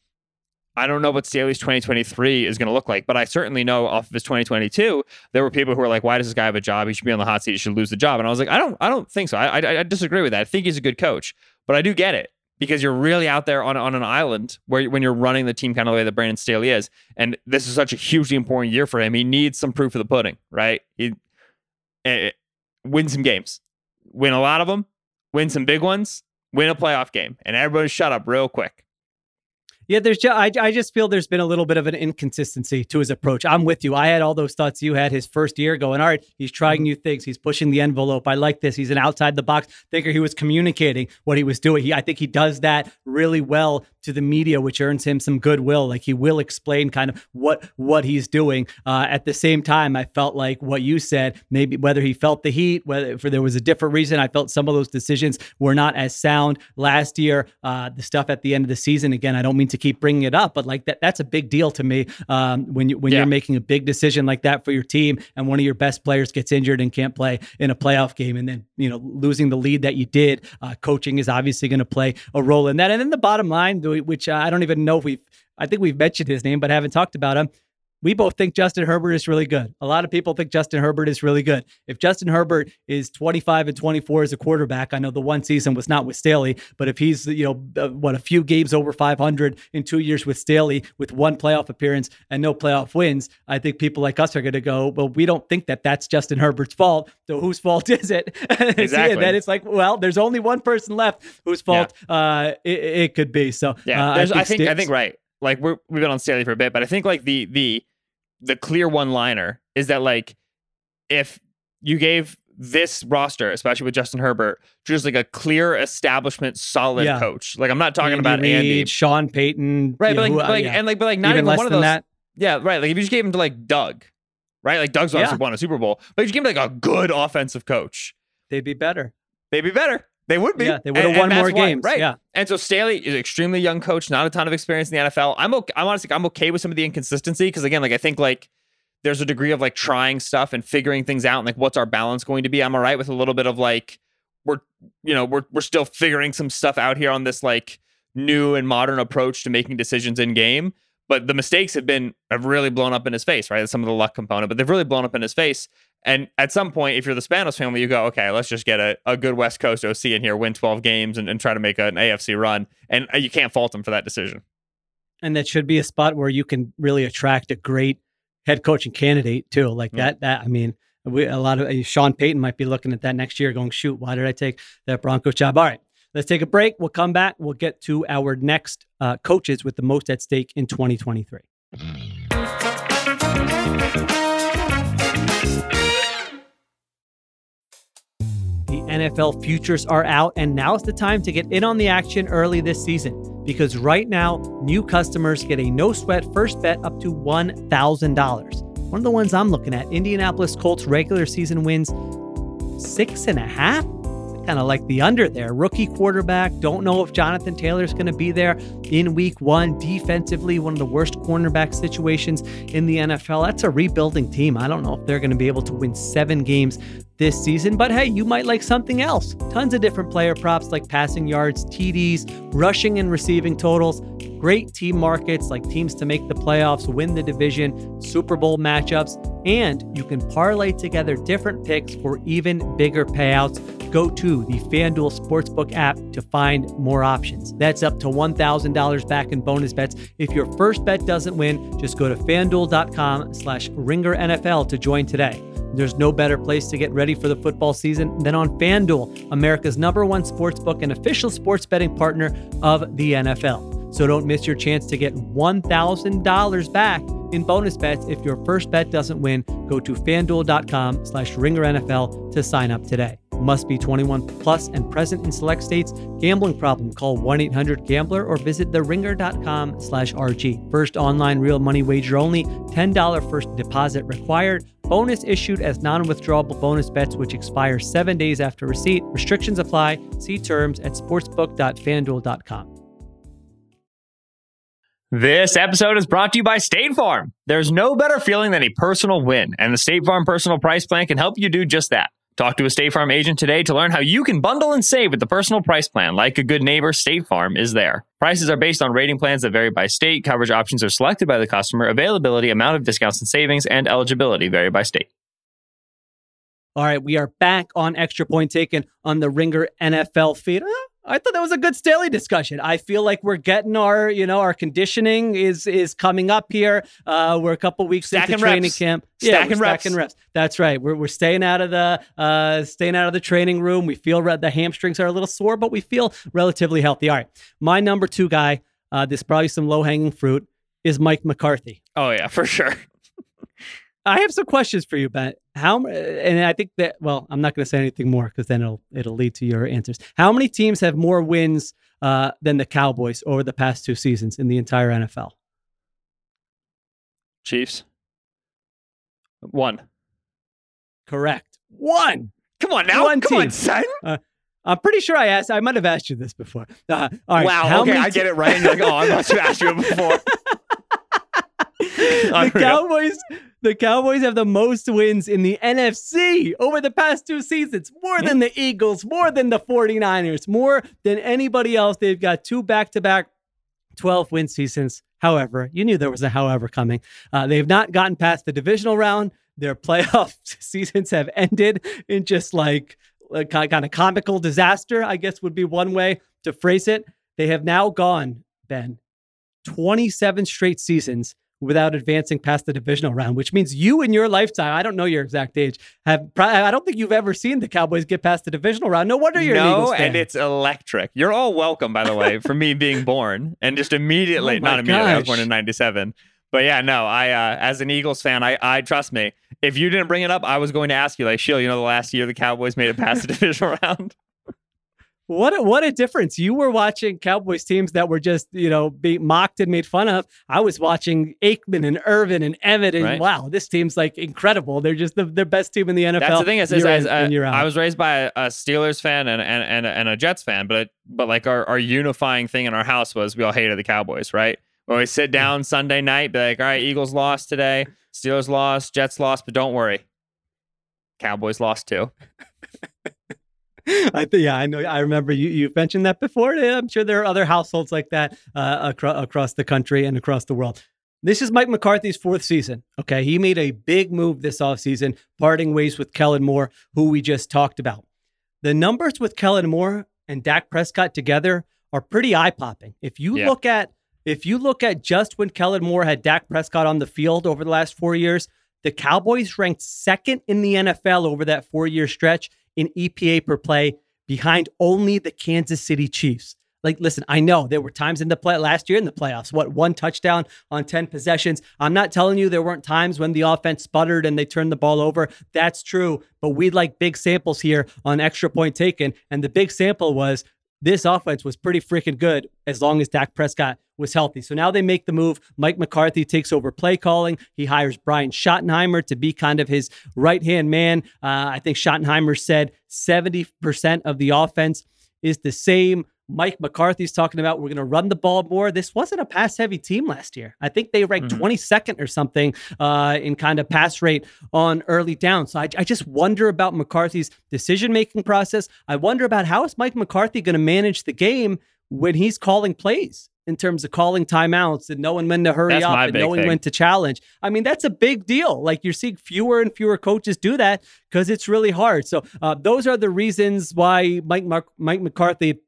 I don't know what Staley's 2023 is going to look like, but I certainly know off of his 2022, there were people who were like, "Why does this guy have a job? He should be on the hot seat. He should lose the job." And I was like, "I don't, I don't think so. I, I, I disagree with that. I think he's a good coach, but I do get it because you're really out there on on an island where when you're running the team kind of the way that Brandon Staley is, and this is such a hugely important year for him. He needs some proof of the pudding, right? He win some games, win a lot of them, win some big ones, win a playoff game, and everybody shut up real quick. Yeah, there's just, I, I just feel there's been a little bit of an inconsistency to his approach. I'm with you. I had all those thoughts you had his first year going, all right, he's trying mm-hmm. new things. He's pushing the envelope. I like this. He's an outside the box thinker. He was communicating what he was doing. He, I think he does that really well to the media, which earns him some goodwill. Like he will explain kind of what what he's doing. Uh, at the same time, I felt like what you said, maybe whether he felt the heat, whether if there was a different reason, I felt some of those decisions were not as sound last year. Uh, the stuff at the end of the season, again, I don't mean to keep bringing it up, but like that that's a big deal to me um, when you when yeah. you're making a big decision like that for your team, and one of your best players gets injured and can't play in a playoff game, and then you know losing the lead that you did. Uh, coaching is obviously going to play a role in that, and then the bottom line, which uh, I don't even know if we've I think we've mentioned his name, but haven't talked about him we both think Justin Herbert is really good. A lot of people think Justin Herbert is really good. If Justin Herbert is 25 and 24 as a quarterback, I know the one season was not with Staley, but if he's, you know, uh, what, a few games over 500 in two years with Staley with one playoff appearance and no playoff wins, I think people like us are going to go, well, we don't think that that's Justin Herbert's fault. So whose fault is it? Exactly. and then it's like, well, there's only one person left whose fault yeah. uh, it, it, could be. So yeah, uh, I think, I think, I think right. Like we're, we've been on Staley for a bit, but I think like the the the clear one liner is that like if you gave this roster, especially with Justin Herbert, just like a clear establishment, solid yeah. coach. Like I'm not talking Andy about Reid, Andy, Sean Payton, right? But like, who, uh, like yeah. and like, but like not even, even one of those. That. Yeah, right. Like if you just gave him to like Doug, right? Like Doug's obviously yeah. won a Super Bowl, but if you gave him like a good offensive coach, they'd be better. They'd be better. They would be. Yeah, they would have won more games. Right. Yeah. And so Staley is an extremely young coach, not a ton of experience in the NFL. I'm okay. I'm honestly I'm okay with some of the inconsistency because again, like I think like there's a degree of like trying stuff and figuring things out and like what's our balance going to be. I'm all right with a little bit of like we're you know we're we're still figuring some stuff out here on this like new and modern approach to making decisions in game. But the mistakes have been have really blown up in his face, right? That's some of the luck component, but they've really blown up in his face. And at some point, if you're the Spanos family, you go, okay, let's just get a, a good West Coast OC in here, win 12 games, and, and try to make an AFC run. And uh, you can't fault them for that decision. And that should be a spot where you can really attract a great head coaching candidate too. Like mm. that, that I mean, we, a lot of uh, Sean Payton might be looking at that next year, going, "Shoot, why did I take that Broncos job?" All right, let's take a break. We'll come back. We'll get to our next uh, coaches with the most at stake in 2023. NFL futures are out, and now's the time to get in on the action early this season because right now, new customers get a no sweat first bet up to $1,000. One of the ones I'm looking at, Indianapolis Colts regular season wins six and a half. Kind of like the under there. Rookie quarterback. Don't know if Jonathan Taylor's going to be there in week one. Defensively, one of the worst cornerback situations in the NFL. That's a rebuilding team. I don't know if they're going to be able to win seven games this season. But hey, you might like something else. Tons of different player props like passing yards, TDs, rushing and receiving totals. Great team markets like teams to make the playoffs, win the division, Super Bowl matchups, and you can parlay together different picks for even bigger payouts. Go to the FanDuel Sportsbook app to find more options. That's up to $1,000 back in bonus bets. If your first bet doesn't win, just go to fanduel.com slash ringer NFL to join today. There's no better place to get ready for the football season than on FanDuel, America's number one sportsbook and official sports betting partner of the NFL. So don't miss your chance to get $1,000 back in bonus bets if your first bet doesn't win. Go to fanduel.com slash ringer NFL to sign up today. Must be 21 plus and present in select states. Gambling problem? Call 1-800-GAMBLER or visit theringer.com slash RG. First online real money wager only. $10 first deposit required. Bonus issued as non-withdrawable bonus bets which expire seven days after receipt. Restrictions apply. See terms at sportsbook.fanduel.com. This episode is brought to you by State Farm. There's no better feeling than a personal win, and the State Farm Personal Price Plan can help you do just that. Talk to a State Farm agent today to learn how you can bundle and save with the personal price plan. Like a good neighbor, State Farm is there. Prices are based on rating plans that vary by state. Coverage options are selected by the customer. Availability, amount of discounts and savings, and eligibility vary by state. All right, we are back on Extra Point Taken on the Ringer NFL feed. Ah, I thought that was a good Staley discussion. I feel like we're getting our, you know, our conditioning is is coming up here. Uh, we're a couple weeks stacking into training reps. camp. Stacking yeah, reps. stacking reps. That's right. We're, we're staying out of the uh, staying out of the training room. We feel re- the hamstrings are a little sore, but we feel relatively healthy. All right, my number two guy. Uh, this probably some low hanging fruit is Mike McCarthy. Oh yeah, for sure. I have some questions for you, Ben. How and I think that well, I'm not going to say anything more because then it'll it'll lead to your answers. How many teams have more wins uh, than the Cowboys over the past two seasons in the entire NFL? Chiefs. One. Correct. One. Come on now. One Come on, team. son. I'm pretty sure I asked. I might have asked you this before. Uh, all right. wow. how okay, many I get it right. And you're like, oh, I must have asked you before. the. Cowboys, the Cowboys have the most wins in the NFC over the past two seasons, more than the Eagles, more than the 49ers, more than anybody else. They've got two back-to-back 12 win seasons. However, you knew there was a however coming. Uh, they've not gotten past the divisional round. Their playoff seasons have ended in just like a kind of comical disaster, I guess would be one way to phrase it. They have now gone, Ben, 27 straight seasons without advancing past the divisional round, which means you in your lifetime, I don't know your exact age, have I don't think you've ever seen the Cowboys get past the divisional round. No wonder you're no, and it's electric. You're all welcome, by the way, for me being born and just immediately, oh not immediately, I was born in '97. But yeah, no, I uh, as an Eagles fan, I, I trust me. If you didn't bring it up, I was going to ask you, like, Sheil, you know, the last year the Cowboys made it past the divisional round. What a, what a difference. You were watching Cowboys teams that were just, you know, being mocked and made fun of. I was watching Aikman and Irvin and Emmitt and Right. wow, this team's like incredible. They're just the, the best team in the NFL. That's the thing is, is, in and. I was raised by a, a Steelers fan and, and and and a Jets fan, but but like our, our unifying thing in our house was we all hated the Cowboys, right? When we sit down Sunday night, be like, all right, Eagles lost today, Steelers lost, Jets lost, but don't worry, Cowboys lost too. I think, yeah, I know. I remember you, you mentioned that before. Yeah, I'm sure there are other households like that uh, acro- across the country and across the world. This is Mike McCarthy's fourth season. Okay. He made a big move this offseason, parting ways with Kellen Moore, who we just talked about. The numbers with Kellen Moore and Dak Prescott together are pretty eye popping. If you Yeah. look at if you look at just when Kellen Moore had Dak Prescott on the field over the last four years, the Cowboys ranked second in the NFL over that four year stretch in EPA per play, behind only the Kansas City Chiefs. Like, listen, I know there were times in the play last year in the playoffs. What one touchdown on 10 possessions. I'm not telling you there weren't times when the offense sputtered and they turned the ball over. That's true. But we'd like big samples here on extra point taken. And the big sample was this offense was pretty freaking good as long as Dak Prescott was healthy. So now they make the move. Mike McCarthy takes over play calling. He hires Brian Schottenheimer to be kind of his right hand man. Uh, I think Schottenheimer said 70% of the offense is the same. Mike McCarthy's talking about we're going to run the ball more. This wasn't a pass heavy team last year. I think they ranked Mhm. 22nd or something uh, in kind of pass rate on early down. So I, I just wonder about McCarthy's decision making process. I wonder about how is Mike McCarthy going to manage the game when he's calling plays in terms of calling timeouts and knowing when to hurry That's up and knowing thing. when to challenge. I mean, that's a big deal. Like you're seeing fewer and fewer coaches do that because it's really hard. So uh, those are the reasons why Mike Mark, Mike McCarthy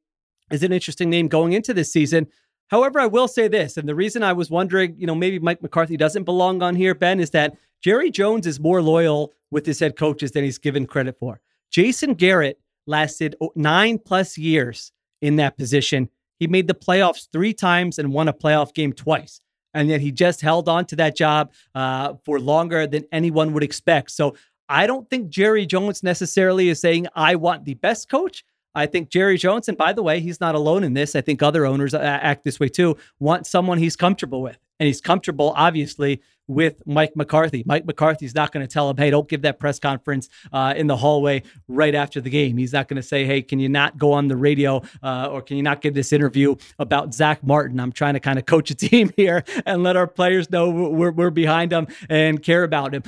is an interesting name going into this season. However, I will say this, and the reason I was wondering, you know, maybe Mike McCarthy doesn't belong on here, Ben, is that Jerry Jones is more loyal with his head coaches than he's given credit for. Jason Garrett lasted nine plus years in that position. He made the playoffs three times and won a playoff game twice. And yet he just held on to that job uh, for longer than anyone would expect. So I don't think Jerry Jones necessarily is saying, I want the best coach. I think Jerry Jones, and by the way, he's not alone in this. I think other owners uh, act this way too, want someone he's comfortable with. And he's comfortable, obviously, with Mike McCarthy. Mike McCarthy's not going to tell him, hey, don't give that press conference uh, in the hallway right after the game. He's not going to say, hey, can you not go on the radio uh, or can you not give this interview about Zach Martin? I'm trying to kind of coach a team here and let our players know we're, we're behind them and care about him.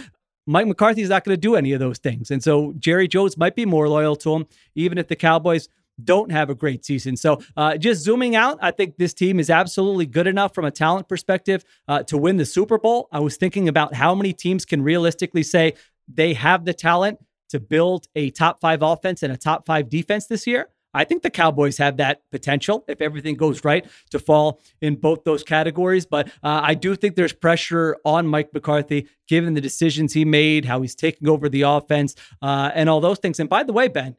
Mike McCarthy's not going to do any of those things. And so Jerry Jones might be more loyal to him, even if the Cowboys don't have a great season. So uh, just zooming out, I think this team is absolutely good enough from a talent perspective uh, to win the Super Bowl. I was thinking about how many teams can realistically say they have the talent to build a top five offense and a top five defense this year. I think the Cowboys have that potential if everything goes right to fall in both those categories. But uh, I do think there's pressure on Mike McCarthy given the decisions he made, how he's taking over the offense, uh, and all those things. And by the way, Ben,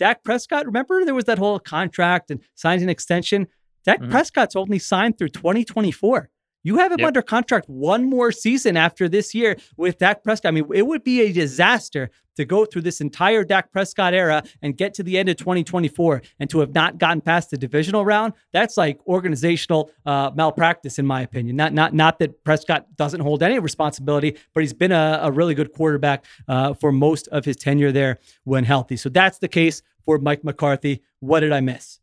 Dak Prescott, remember there was that whole contract and signed an extension. Dak Mhm. Prescott's only signed through 2024. You have him Yep. under contract one more season after this year with Dak Prescott. I mean, it would be a disaster to go through this entire Dak Prescott era and get to the end of 2024 and to have not gotten past the divisional round. That's like organizational uh, malpractice, in my opinion. Not not not that Prescott doesn't hold any responsibility, but he's been a, a really good quarterback uh, for most of his tenure there when healthy. So that's the case for Mike McCarthy. What did I miss?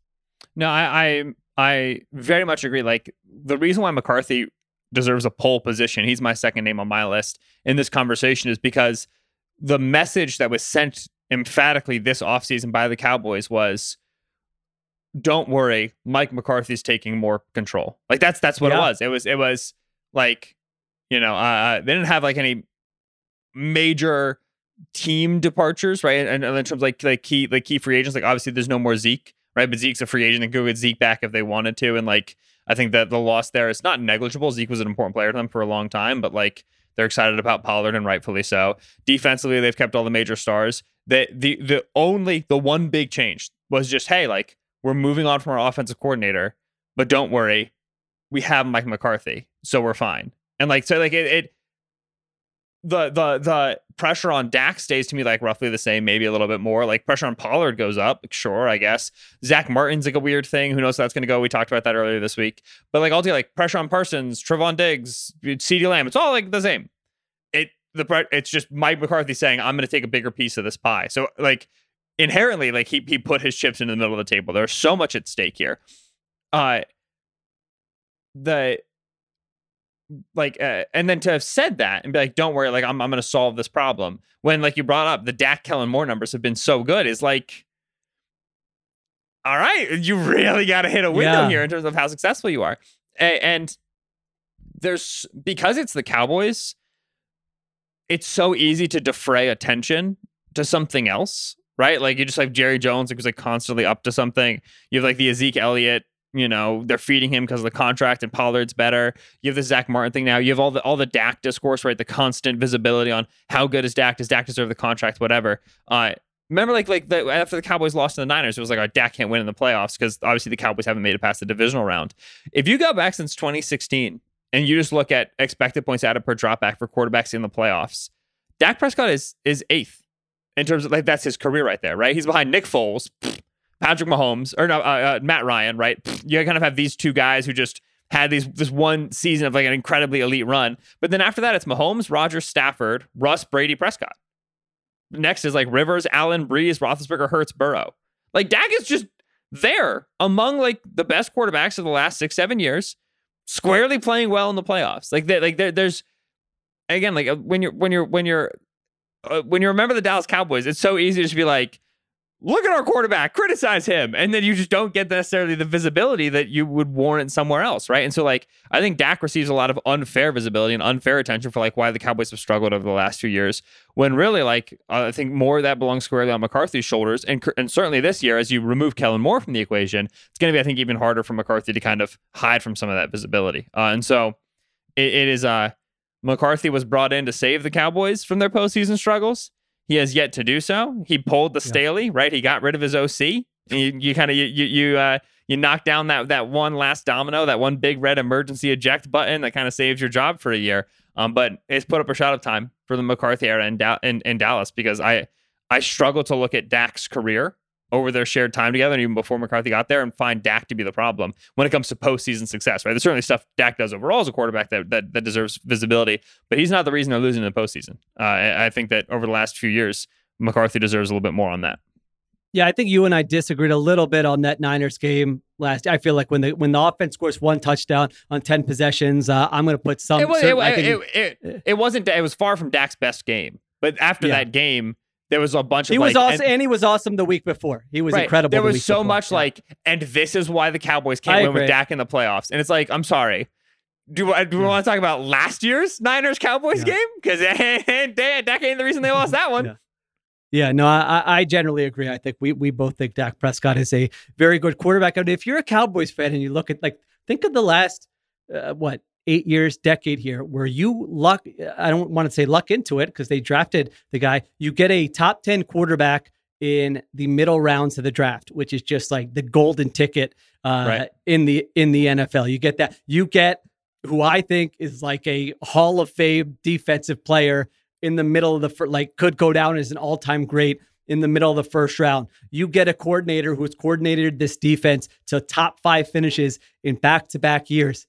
No, I, I I very much agree. Like the reason why McCarthy deserves a pole position, he's my second name on my list in this conversation, is because the message that was sent emphatically this offseason by the Cowboys was don't worry, Mike McCarthy's taking more control. Like that's that's what it was. It was it was like, you know, uh, they didn't have like any major team departures, right? And, and in terms of like like key like key free agents, like obviously there's no more Zeke, right? But Zeke's a free agent and go get Zeke back if they wanted to. And like I think that the loss there is not negligible. Zeke was an important player to them for a long time, but like they're excited about Pollard and rightfully so. Defensively, they've kept all the major stars. The the the only the one big change was just hey, like we're moving on from our offensive coordinator, but don't worry, we have Mike McCarthy, so we're fine. And like so, like it, it the the the pressure on Dak stays to me like roughly the same, maybe a little bit more. Like pressure on Pollard goes up, sure, I guess. Zach Martin's like a weird thing. Who knows how that's going to go? We talked about that earlier this week. But like ultimately, like pressure on Parsons, Trevon Diggs, CeeDee Lamb, it's all like the same. It the it's just Mike McCarthy saying I'm going to take a bigger piece of this pie. So like inherently, like he he put his chips into the middle of the table. There's so much at stake here. Uh, the like uh, and then to have said that and be like don't worry like i'm, I'm going to solve this problem when like you brought up the dak kellen moore numbers have been so good is like all right you really got to hit a window Yeah. here in terms of how successful you are. A- and there's because it's the cowboys it's so easy to defray attention to something else right? Like you just have jerry jones who's like constantly up to something. You have like the Ezekiel Elliott you know they're feeding him because of the contract and Pollard's better. You have the Zach Martin thing now. You have all the all the Dak discourse, right? The constant visibility on how good is Dak? Does Dak deserve the contract? Whatever. Uh, remember, like like the, after the Cowboys lost to the Niners, it was like, our Dak can't win in the playoffs because obviously the Cowboys haven't made it past the divisional round. If you go back since 2016 and you just look at expected points added per dropback for quarterbacks in the playoffs, Dak Prescott is is eighth in terms of like that's his career right there, right? He's behind Nick Foles, Patrick Mahomes, or no, uh, uh, Matt Ryan, right? You kind of have these two guys who just had these this one season of like an incredibly elite run, but then after that, it's Mahomes, Rodgers, Stafford, Russ, Brady, Prescott. Next is like Rivers, Allen, Brees, Roethlisberger, Hurts, Burrow. Like Dak is just there among like the best quarterbacks of the last six, seven years, squarely playing well in the playoffs. Like there, like there, there's again like uh, when you're when you're when you're uh, when you remember the Dallas Cowboys, it's so easy to just be like, look at our quarterback, criticize him, and then you just don't get necessarily the visibility that you would warrant somewhere else, right? And so like I think Dak receives a lot of unfair visibility and unfair attention for like why the Cowboys have struggled over the last few years, when really like I think more of that belongs squarely on McCarthy's shoulders, and and certainly this year as you remove Kellen Moore from the equation, it's going to be I think even harder for McCarthy to kind of hide from some of that visibility, uh, and so it, it is uh McCarthy was brought in to save the Cowboys from their postseason struggles. He has yet to do so. He pulled the Yeah. Staley, right? He got rid of his OC. You, you kind of you you you, uh, you knock down that that one last domino, that one big red emergency eject button that kind of saves your job for a year. Um, but it's put up a shot of time for the McCarthy era in, da- in, in Dallas because I I struggle to look at Dak's career over their shared time together, and even before McCarthy got there, and find Dak to be the problem when it comes to postseason success. Right? There's certainly stuff Dak does overall as a quarterback that that, that deserves visibility, but he's not the reason they're losing in the postseason. Uh, I, I think that over the last few years, McCarthy deserves a little bit more on that. Yeah, I think you and I disagreed a little bit on that Niners game last. I feel like when the when the offense scores one touchdown on ten possessions, uh, I'm going to put some. it, was, certain- it, I think it, it, it wasn't. It was far from Dak's best game, but after Yeah. that game, there was a bunch of he was like, awesome, and- and, he was awesome the week before. He was Right. incredible. There the was week so before. much Yeah. like, and this is why the Cowboys can't I win with. Dak in the playoffs. And it's like, I'm sorry. Do, I- do we Yeah. want to talk about last year's Niners Cowboys Yeah. game? Because Dak ain't the reason they lost that one. Yeah. Yeah, no, I, I generally agree. I think we we both think Dak Prescott is a very good quarterback. And if you're a Cowboys fan and you look at like think of the last uh, what eight years, decade here, where you luck. I don't want to say luck into it because they drafted the guy. You get a top ten quarterback in the middle rounds of the draft, which is just like the golden ticket uh, Right. in the in the NFL. You get that. You get who I think is like a Hall of Fame defensive player in the middle of the fir- like could go down as an all-time great in the middle of the first round. You get a coordinator who's coordinated this defense to top 5 finishes in back-to-back years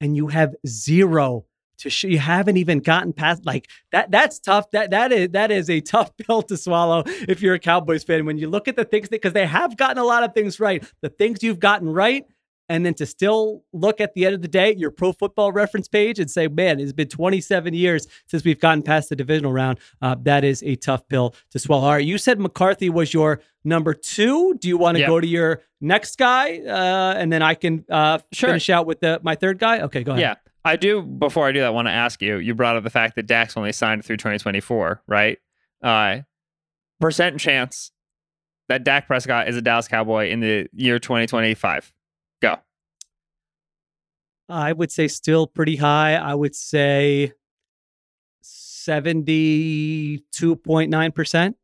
and you have zero to sh- you haven't even gotten past like that that's tough that that is that is a tough pill to swallow if you're a Cowboys fan. When you look at the things that because they have gotten a lot of things right. The things you've gotten right and then to still look at the end of the day your pro football reference page and say man it's been 27 years since we've gotten past the divisional round uh, that is a tough pill to swallow all right you said mccarthy was your number two do you want to Yep. go to your next guy uh, and then i can uh, Sure. finish out with the my third guy okay go ahead Yeah. I do, before I do that, want to ask you. You brought up the fact that Dak's only signed through 2024, right? Uh, percent chance that Dak Prescott is a Dallas Cowboy in the year 2025. I would say still pretty high. I would say 72.9%.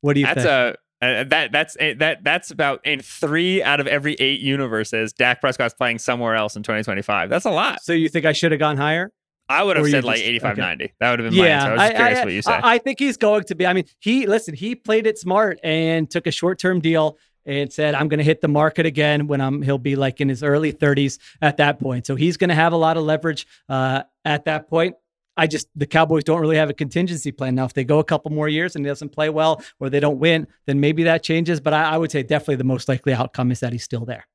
What do you That's think? a uh, that that's that that's about in three out of every eight universes. Dak Prescott's playing somewhere else in 2025. That's a lot. so you think I should have gone higher? I would have said like just- 85, okay. 90. That would have been my answer. I was just curious what you say. I, I think he's going to be. I mean, he listen. He played it smart and took a short term deal and said, "I'm going to hit the market again when I'm." He'll be like in his early 30s at that point, so he's going to have a lot of leverage uh, at that point. I just the Cowboys don't really have a contingency plan now. If they go a couple more years and he doesn't play well or they don't win, then maybe that changes. But I, I would say definitely the most likely outcome is that he's still there.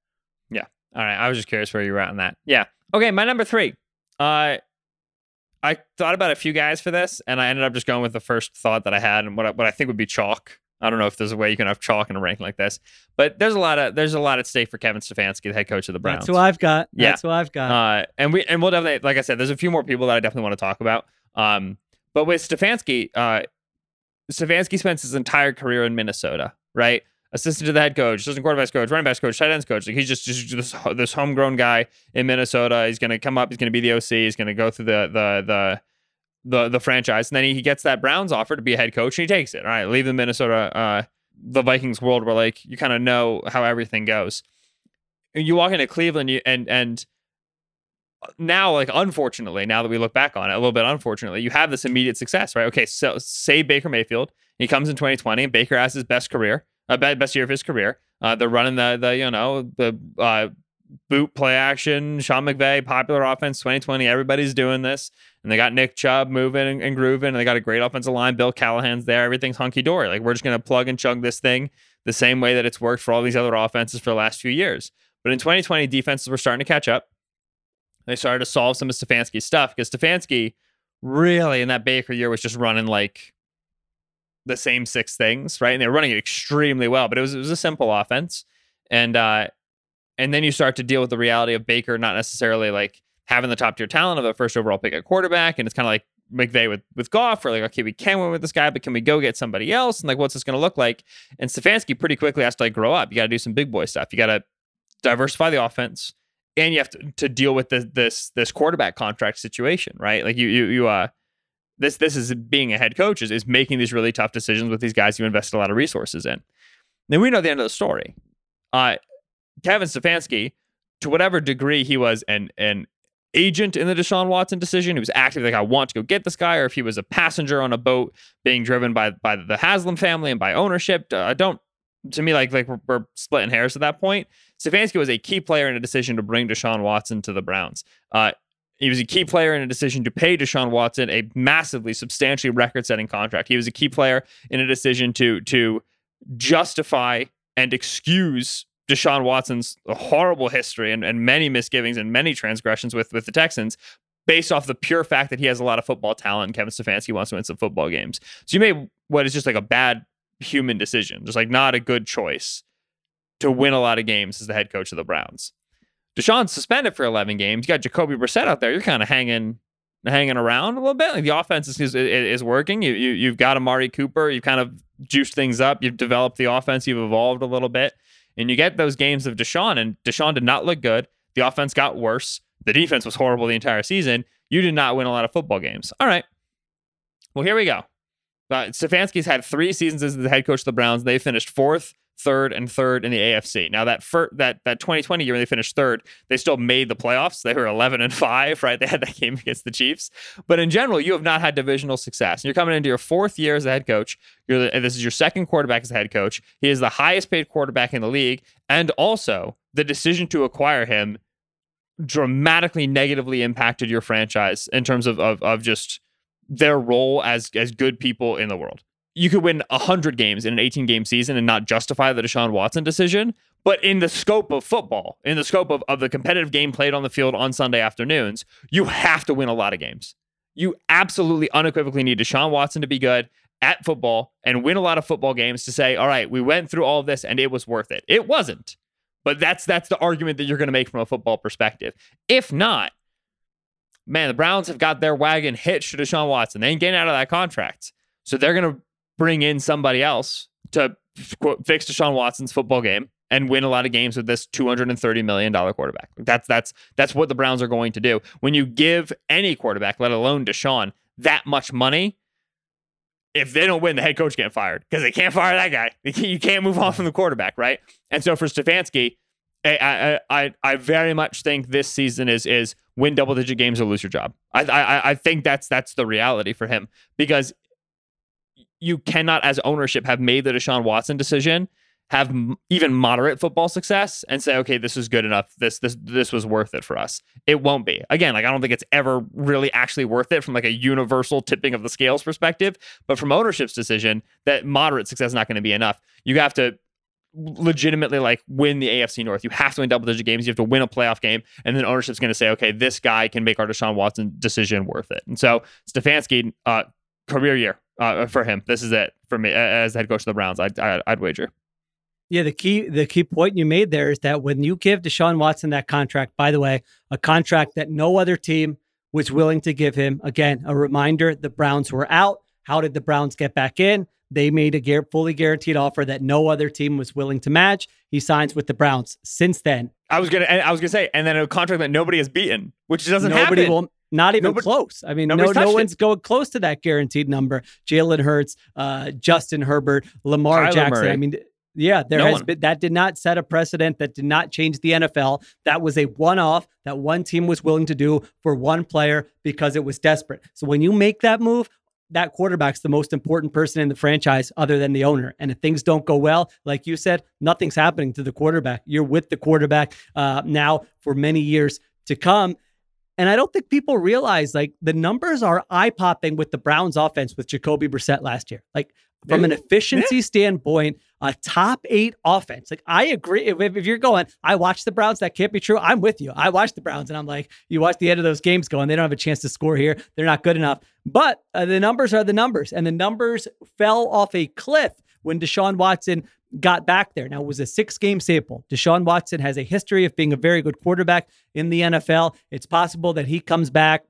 Yeah. All right, I was just curious where you were at on that. Yeah. Okay, my number three. Uh, I thought about a few guys for this, and I ended up just going with the first thought that I had, and what I, what I think would be chalk. I don't know if there's a way you can have chalk in a ranking like this, but there's a lot of there's a lot at stake for Kevin Stefanski, the head coach of the Browns. That's who I've got. Yeah. That's who I've got. Uh, and we and we'll definitely, like I said, there's a few more people that I definitely want to talk about. Um, but with Stefanski, uh, Stefanski spends his entire career in Minnesota, right? Assistant to the head coach, assistant quarterbacks coach, running backs coach, tight ends coach. Like he's just, just this this homegrown guy in Minnesota. He's going to come up. He's going to be the OC. He's going to go through the the the the the franchise, and then he, gets that Browns offer to be a head coach, and he takes it. All right, leave the Minnesota, uh, the Vikings world, where like you kind of know how everything goes. You walk into Cleveland, you, and and now, like unfortunately, now that we look back on it, a little bit unfortunately, you have this immediate success, right? Okay, so say Baker Mayfield, he comes in 2020, and Baker has his best career, uh, be- best year of his career. Uh, they're running the the you know the uh, boot play action, Sean McVay, popular offense 2020. Everybody's doing this, and they got Nick Chubb moving and, grooving, and they got a great offensive line. Bill Callahan's there. Everything's hunky dory. Like we're just gonna plug and chug this thing the same way that it's worked for all these other offenses for the last few years. But in 2020, defenses were starting to catch up. They started to solve some of Stefanski's stuff because Stefanski really in that Baker year was just running like the same six things, right? And they were running it extremely well, but it was it was a simple offense. And uh and then you start to deal with the reality of Baker not necessarily like having the top tier talent of a first overall pick at quarterback. And it's kind of like McVay with with Goff, where like, okay, we can win with this guy, but can we go get somebody else? And like, what's this going to look like? And Stefanski pretty quickly has to like grow up. You got to do some big boy stuff. You got to diversify the offense, and you have to, to deal with this this this quarterback contract situation, right? Like you you you uh this this is being a head coach is, is making these really tough decisions with these guys you invested a lot of resources in. Then we know the end of the story. Uh, Kevin Stefanski, to whatever degree he was an an agent in the Deshaun Watson decision, he was actively like, I want to go get this guy, or if he was a passenger on a boat being driven by by the Haslam family and by ownership. Uh, I don't. To me, like like we're, we're splitting hairs at that point. Stefanski was a key player in a decision to bring Deshaun Watson to the Browns. Uh, he was a key player in a decision to pay Deshaun Watson a massively, substantially record-setting contract. He was a key player in a decision to to justify and excuse Deshaun Watson's horrible history and, and many misgivings and many transgressions with with the Texans based off the pure fact that he has a lot of football talent and Kevin Stefanski wants to win some football games. So you made what is just like a bad human decision, just like not a good choice to win a lot of games as the head coach of the Browns. Deshaun's suspended for 11 games. You got Jacoby Brissett out there. You're kind of hanging hanging around a little bit. Like the offense is, is, is working. You, you, you've got Amari Cooper. You've kind of juiced things up. You've developed the offense. You've evolved a little bit. And you get those games of Deshaun, and Deshaun did not look good. The offense got worse. The defense was horrible the entire season. You did not win a lot of football games. All right. Well, here we go. Uh, Stefanski's had three seasons as the head coach of the Browns. They finished fourth, third, and third in the AFC. Now that fir- that that 2020 year when they finished third, they still made the playoffs. They were 11 and five, right? They had that game against the Chiefs. But in general, you have not had divisional success. And you're coming into your fourth year as a head coach. You're the, this is your second quarterback as a head coach. He is the highest paid quarterback in the league, and also the decision to acquire him dramatically negatively impacted your franchise in terms of, of, of just their role as as good people in the world. You could win 100 games in an 18 game season and not justify the Deshaun Watson decision. But in the scope of football, in the scope of, of the competitive game played on the field on Sunday afternoons, you have to win a lot of games. You absolutely unequivocally need Deshaun Watson to be good at football and win a lot of football games to say, all right, we went through all of this and it was worth it. It wasn't. But that's that's the argument that you're going to make from a football perspective. If not, man, the Browns have got their wagon hitched to Deshaun Watson. They ain't getting out of that contract. So they're going to bring in somebody else to quote, fix Deshaun Watson's football game and win a lot of games with this $230 million quarterback. That's that's that's what the Browns are going to do. When you give any quarterback, let alone Deshaun, that much money, if they don't win, the head coach can't fired because they can't fire that guy. You can't move on from the quarterback, right? And so for Stefanski, I, I, I very much think this season is is win double digit games or lose your job. I, I I think that's that's the reality for him because you cannot, as ownership, have made the Deshaun Watson decision, have m- even moderate football success, and say, okay, this is good enough. This this this was worth it for us. It won't be. Again, like I don't think it's ever really actually worth it from like a universal tipping of the scales perspective. But from ownership's decision, that moderate success is not going to be enough. You have to legitimately like win the AFC North. You have to win double digit games. You have to win a playoff game. And then ownership's going to say, okay, this guy can make our Deshaun Watson decision worth it. And so Stefanski, uh, career year uh, for him. This is it for me as head coach of the Browns. I'd, I'd wager. Yeah, the key the key point you made there is that when you give Deshaun Watson that contract, by the way, a contract that no other team was willing to give him. Again, a reminder: the Browns were out. How did the Browns get back in? They made a fully guaranteed offer that no other team was willing to match. He signs with the Browns. Since then, I was gonna, I was gonna say, and then a contract that nobody has beaten, which doesn't nobody happen. Will, not even nobody, close. I mean, no, no one's it. going close to that guaranteed number. Jalen Hurts, uh, Justin Herbert, Lamar Kyler Jackson. Murray. I mean, yeah, there No has one. been that did not set a precedent. That did not change the NFL. That was a one-off that one team was willing to do for one player because it was desperate. So when you make that move, that quarterback's the most important person in the franchise other than the owner. And if things don't go well, like you said, nothing's happening to the quarterback. You're with the quarterback uh, now for many years to come. And I don't think people realize like the numbers are eye popping with the Browns offense with Jacoby Brissett last year. Like from an efficiency standpoint, a top eight offense. Like I agree. If, if you're going, I watch the Browns. That can't be true. I'm with you. I watch the Browns, and I'm like, you watch the end of those games going. They don't have a chance to score here. They're not good enough. But uh, the numbers are the numbers, and the numbers fell off a cliff when Deshaun Watson got back there. Now, it was a six game sample. Deshaun Watson has a history of being a very good quarterback in the NFL. It's possible that he comes back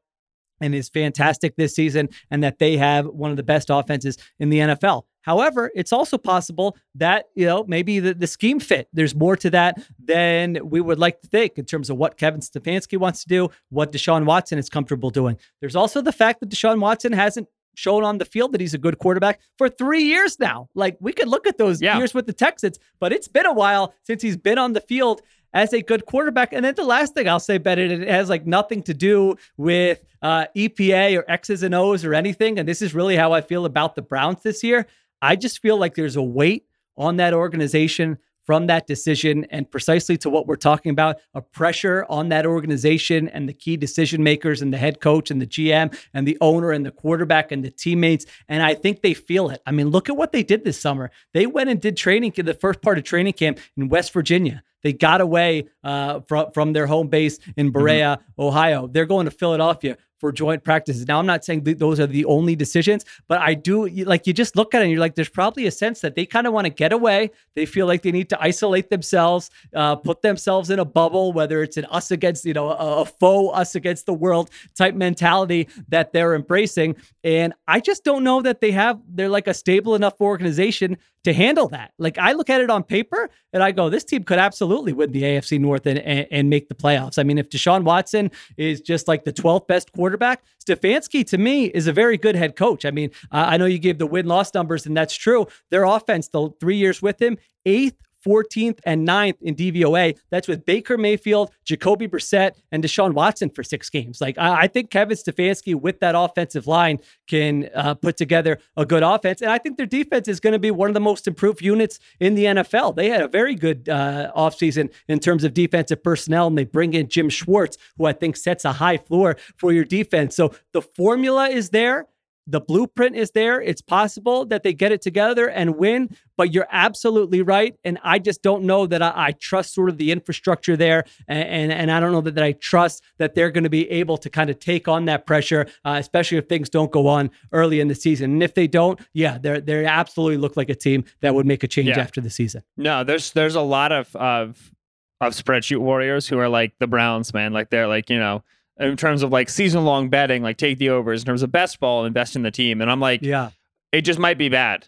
and is fantastic this season and that they have one of the best offenses in the NFL. However, it's also possible that, you know, maybe the, the scheme fit. There's more to that than we would like to think in terms of what Kevin Stefanski wants to do, what Deshaun Watson is comfortable doing. There's also the fact that Deshaun Watson hasn't shown on the field that he's a good quarterback for three years now. Like we could look at those Yeah. years with the Texans, but it's been a while since he's been on the field as a good quarterback. And then the last thing I'll say, Bennett, it has like nothing to do with uh, EPA or X's and O's or anything. And this is really how I feel about the Browns this year. I just feel like there's a weight on that organization from that decision and precisely to what we're talking about a pressure on that organization and the key decision makers and the head coach and the GM and the owner and the quarterback and the teammates and I think they feel it. I mean look at what they did this summer. They went and did training the first part of training camp in West Virginia. They got away uh, from from their home base in Berea, Ohio. They're going to Philadelphia for joint practices. Now, I'm not saying th- those are the only decisions, but I do like you just look at it and you're like, there's probably a sense that they kind of want to get away. They feel like they need to isolate themselves, uh, put themselves in a bubble, whether it's an us against, you know, a, a us against the world type mentality that they're embracing. And I just don't know that they have, they're like a stable enough organization to handle that. Like I look at it on paper and I go, this team could absolutely win the AFC North and, and, and make the playoffs. I mean, if Deshaun Watson is just like the 12th best quarterback Stefanski to me is a very good head coach. I mean, I know you gave the win loss numbers, and that's true. Their offense, the three years with him, eighth 14th and 9th in DVOA. That's with Baker Mayfield, Jacoby Brissett, and Deshaun Watson for six games. Like, I, I think Kevin Stefanski with that offensive line can uh, put together a good offense. And I think their defense is going to be one of the most improved units in the NFL. They had a very good uh, offseason in terms of defensive personnel, and they bring in Jim Schwartz, who I think sets a high floor for your defense. So the formula is there the blueprint is there. It's possible that they get it together and win, but you're absolutely right. And I just don't know that I, I trust sort of the infrastructure there. And, and, and, I don't know that, that I trust that they're going to be able to kind of take on that pressure, uh, especially if things don't go on early in the season. And if they don't, yeah, they they absolutely look like a team that would make a change yeah. after the season. No, there's there's a lot of, of of spreadsheet warriors who are like the Browns, man. Like they're like, you know, in terms of like season long betting, like take the overs in terms of best ball, invest in the team. And I'm like, yeah, it just might be bad.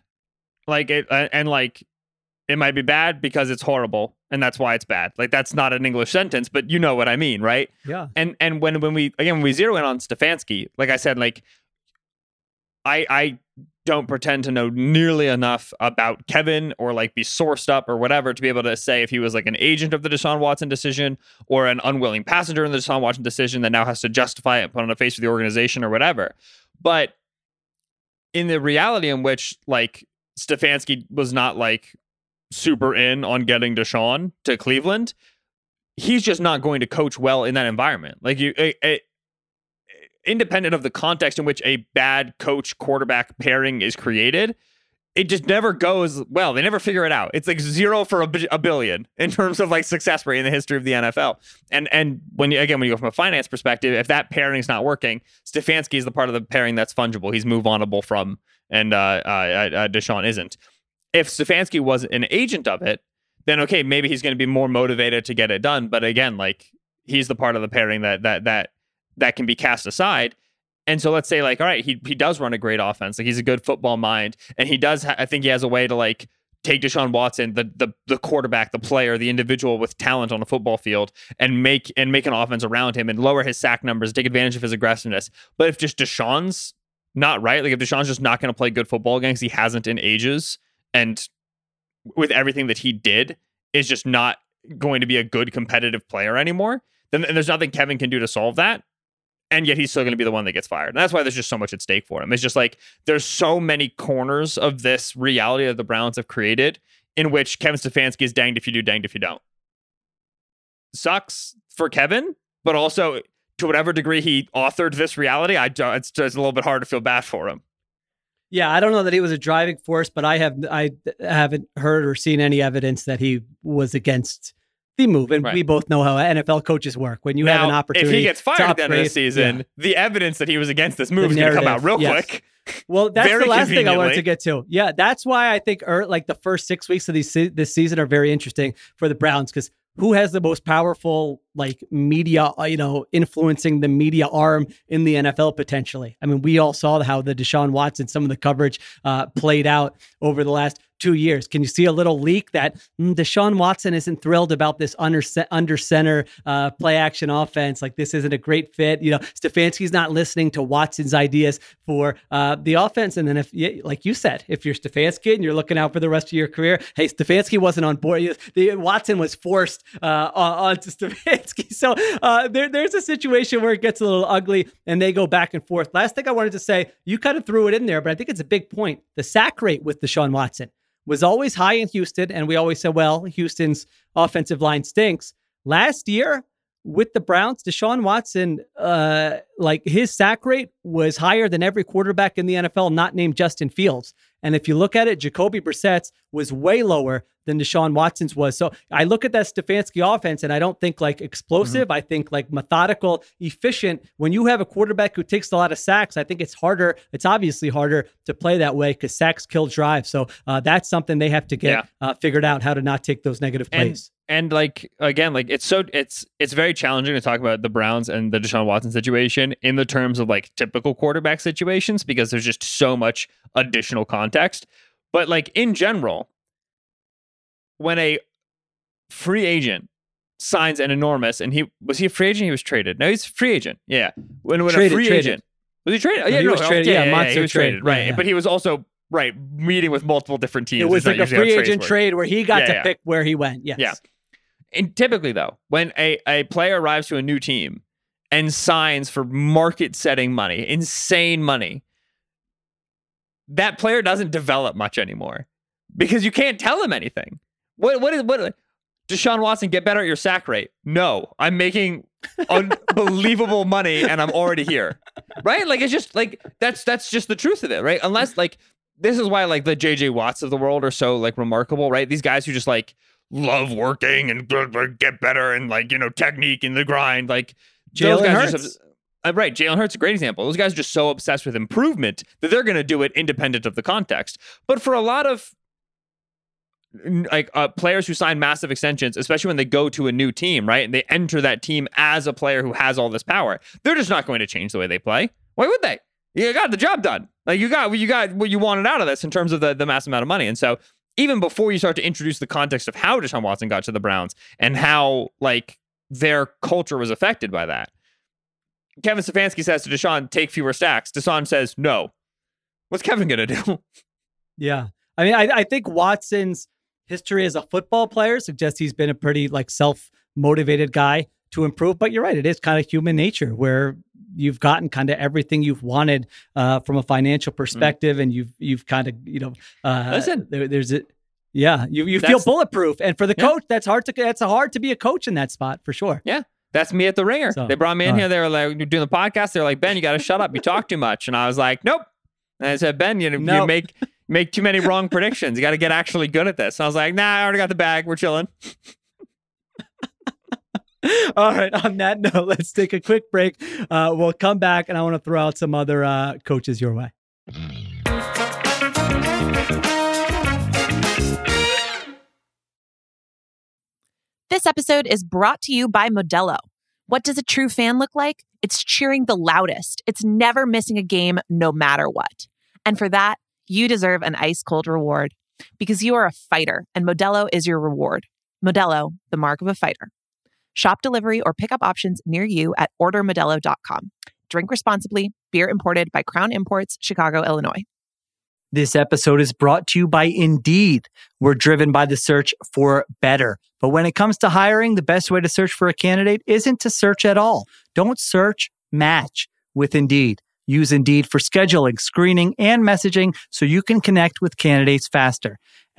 Like it, uh, and like it might be bad because it's horrible and that's why it's bad. Like that's not an English sentence, but you know what I mean, right? Yeah. And and when when we again when we zero in on Stefanski, like I said, like I I don't pretend to know nearly enough about Kevin or like be sourced up or whatever to be able to say if he was like an agent of the Deshaun Watson decision or an unwilling passenger in the Deshaun Watson decision that now has to justify it, put on a face for the organization or whatever. But in the reality in which like Stefanski was not like super in on getting Deshaun to Cleveland, he's just not going to coach well in that environment. Like you, it, it, independent of the context in which a bad coach quarterback pairing is created, it just never goes well. They never figure it out. It's like zero for a, billion in terms of like success rate in the history of the NFL. And and when you again when you go from a finance perspective, if that pairing is not working, Stefanski is the part of the pairing that's fungible. He's move onable from, and uh, uh, uh, Deshaun isn't. If Stefanski was an agent of it, then okay, maybe he's going to be more motivated to get it done. But again, like he's the part of the pairing that that that that can be cast aside. And so let's say like, all right, he he does run a great offense. Like he's a good football mind, and he does. Ha- I think he has a way to like take Deshaun Watson, the the the quarterback, the player, the individual with talent on a football field, and make and make an offense around him and lower his sack numbers, take advantage of his aggressiveness. But if just Deshaun's not right, like if Deshaun's just not going to play good football because he hasn't in ages, and with everything that he did, is just not going to be a good competitive player anymore. Then there's nothing Kevin can do to solve that and yet he's still going to be the one that gets fired. And that's why there's just so much at stake for him. It's just like there's so many corners of this reality that the Browns have created in which Kevin Stefanski is danged if you do, danged if you don't. Sucks for Kevin, but also to whatever degree he authored this reality, I don't, it's just a little bit hard to feel bad for him. Yeah, I don't know that he was a driving force, but I have I haven't heard or seen any evidence that he was against the move. And right. we both know how NFL coaches work. When you now, have an opportunity, if he gets fired at the end of the season, yeah. the evidence that he was against this move the is going to come out real yes. quick. Well, that's the last thing I wanted to get to. Yeah, that's why I think er, like the first six weeks of these this season are very interesting for the Browns because who has the most powerful like media, uh, you know, influencing the media arm in the NFL potentially? I mean, we all saw how the Deshaun Watson, some of the coverage uh, played out over the last two years. Can you see a little leak that mm, Deshaun Watson isn't thrilled about this under under center uh, play action offense? Like this isn't a great fit. You know, Stefanski's not listening to Watson's ideas for uh, the offense. And then if, like you said, if you're Stefanski and you're looking out for the rest of your career, hey, Stefanski wasn't on board. The Watson was forced uh, on, onto Stefanski. So uh, there, there's a situation where it gets a little ugly and they go back and forth. Last thing I wanted to say, you kind of threw it in there, but I think it's a big point. The sack rate with Deshaun Watson was always high in Houston. And we always said, well, Houston's offensive line stinks. Last year with the Browns, Deshaun Watson, uh, like his sack rate was higher than every quarterback in the NFL, not named Justin Fields. And if you look at it, Jacoby Brissett's was way lower than Deshaun Watson's was. So I look at that Stefanski offense and I don't think like explosive. Mm-hmm. I think like methodical, efficient. When you have a quarterback who takes a lot of sacks, I think it's harder. It's obviously harder to play that way because sacks kill drive. So uh, that's something they have to get yeah. uh, figured out how to not take those negative plays. And, like again, like it's so it's it's very challenging to talk about the Browns and the Deshaun Watson situation in the terms of like typical quarterback situations because there's just so much additional context. But like in general, when a free agent signs an enormous, and he was he a free agent? He was traded. No, he's a free agent. Yeah, when when Traded, a free traded. agent was he traded? Oh, no, yeah, he no, was oh, traded. Yeah, Yeah, yeah, Monster he was traded. traded. Right, yeah. but he was also right meeting with multiple different teams. It was It's like a free agent work. trade where he got Yeah, to yeah. pick where he went. Yes. Yeah. And typically, though, when a, a player arrives to a new team and signs for market setting money, insane money, that player doesn't develop much anymore because you can't tell him anything. What what is what Deshaun Watson get better at your sack rate? No, I'm making unbelievable money and I'm already here. Right? Like it's just like that's that's just the truth of it, right? Unless like this is why like the JJ Watts of the world are so like remarkable, right? These guys who just like love working and get better and like you know technique and the grind, like Jalen Hurts. just uh, right. Jalen Hurts is a great example. Those guys are just so obsessed with improvement that they're going to do it independent of the context. But for a lot of like uh, players who sign massive extensions, especially when they go to a new team, right, and they enter that team as a player who has all this power, they're just not going to change the way they play. Why would they? You got the job done. Like you got you got what you wanted out of this in terms of the the mass amount of money. And so even before you start to introduce the context of how Deshaun Watson got to the Browns and how like their culture was affected by that. Kevin Stefanski says to Deshaun, take fewer stacks. Deshaun says, no. What's Kevin going to do? Yeah. I mean, I, I think Watson's history as a football player suggests he's been a pretty like self motivated guy to improve. But you're right. It is kind of human nature where you've gotten kind of everything you've wanted uh, from a financial perspective, and you've you've kind of you know uh, Listen. there, there's it. Yeah, you, you feel bulletproof, and for the Yeah. coach, that's hard to that's hard to be a coach in that spot for sure. Yeah. That's me at the ringer. So, they brought me in all here. They were like, you're doing the podcast. They're like, Ben, you got to shut up. You talk too much. And I was like, nope. And I said, Ben, you, you make make too many wrong predictions. You got to get actually good at this. And I was like, nah, I already got the bag. We're chilling. All right. On that note, let's take a quick break. Uh, we'll come back, and I want to throw out some other uh, coaches your way. This episode is brought to you by Modelo. What does a true fan look like? It's cheering the loudest. It's never missing a game, no matter what. And for that, you deserve an ice cold reward because you are a fighter and Modelo is your reward. Modelo, the mark of a fighter. Shop delivery or pickup options near you at ordermodelo.com. Drink responsibly. Beer imported by Crown Imports, Chicago, Illinois. This episode is brought to you by Indeed. We're driven by the search for better. But when it comes to hiring, the best way to search for a candidate isn't to search at all. Don't search, match with Indeed. Use Indeed for scheduling, screening, and messaging so you can connect with candidates faster.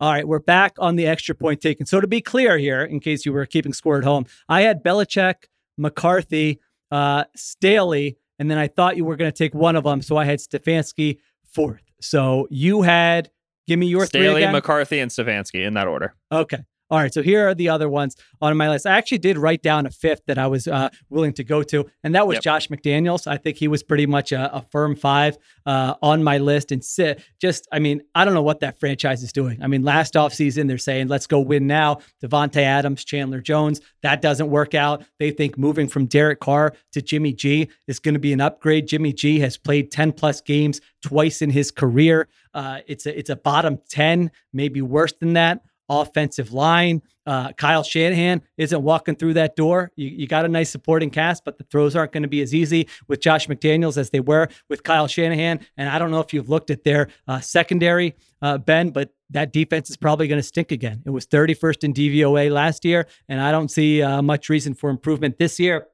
All right, we're back on the extra point taken. So to be clear here, in case you were keeping score at home, I had Belichick, McCarthy, uh, Staley, and then I thought you were going to take one of them, so I had Stefanski fourth. So you had, give me your three Staley, again. McCarthy, and Stefanski in that order. Okay. All right. So here are the other ones on my list. I actually did write down a fifth that I was uh, willing to go to, and that was Yep. Josh McDaniels. I think he was pretty much a, a firm five uh, on my list. And sit, just, I mean, I don't know what that franchise is doing. I mean, last offseason, they're saying, let's go win now. Davante Adams, Chandler Jones. That doesn't work out. They think moving from Derek Carr to Jimmy G is going to be an upgrade. Jimmy G has played 10 plus games twice in his career. Uh, it's a it's a bottom 10, maybe worse than that offensive line. Uh, Kyle Shanahan isn't walking through that door. You, you got a nice supporting cast, but the throws aren't going to be as easy with Josh McDaniels as they were with Kyle Shanahan. And I don't know if you've looked at their uh, secondary, uh, Ben, but that defense is probably going to stink again. It was 31st in DVOA last year, and I don't see uh, much reason for improvement this year.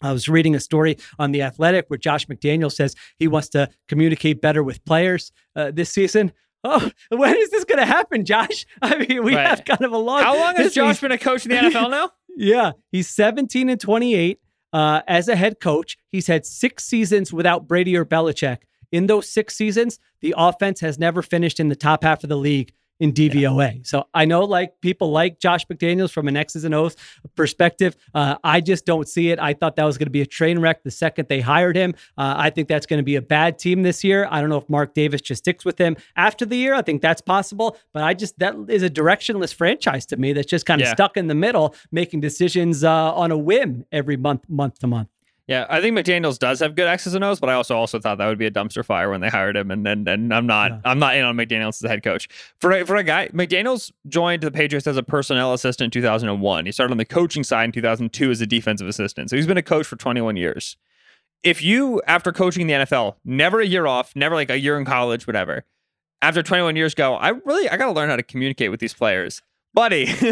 I was reading a story on The Athletic where Josh McDaniel says he wants to communicate better with players uh, this season. Oh, when is this going to happen, Josh? I mean, we Right. have kind of a long. How long has. Josh been a coach in the NFL now? Yeah, he's 17 and 28 uh, as a head coach. He's had six seasons without Brady or Belichick. In those six seasons, the offense has never finished in the top half of the league in DVOA. So I know like people like Josh McDaniels from an X's and O's perspective. Uh, I just don't see it. I thought that was going to be a train wreck the second they hired him. Uh, I think that's going to be a bad team this year. I don't know if Mark Davis just sticks with him after the year. I think that's possible, but I just that is a directionless franchise to me that's just kind of Yeah. stuck in the middle, making decisions uh, on a whim every month, month to month. Yeah, I think McDaniels does have good X's and O's, but I also also thought that would be a dumpster fire when they hired him, and and, and I'm not Yeah. I'm not in on McDaniels as a head coach. For a, for a guy, McDaniels joined the Patriots as a personnel assistant in 2001. He started on the coaching side in 2002 as a defensive assistant, so he's been a coach for 21 years. If you, after coaching the NFL, never a year off, never like a year in college, whatever, after 21 years, go, I really I got to learn how to communicate with these players, buddy.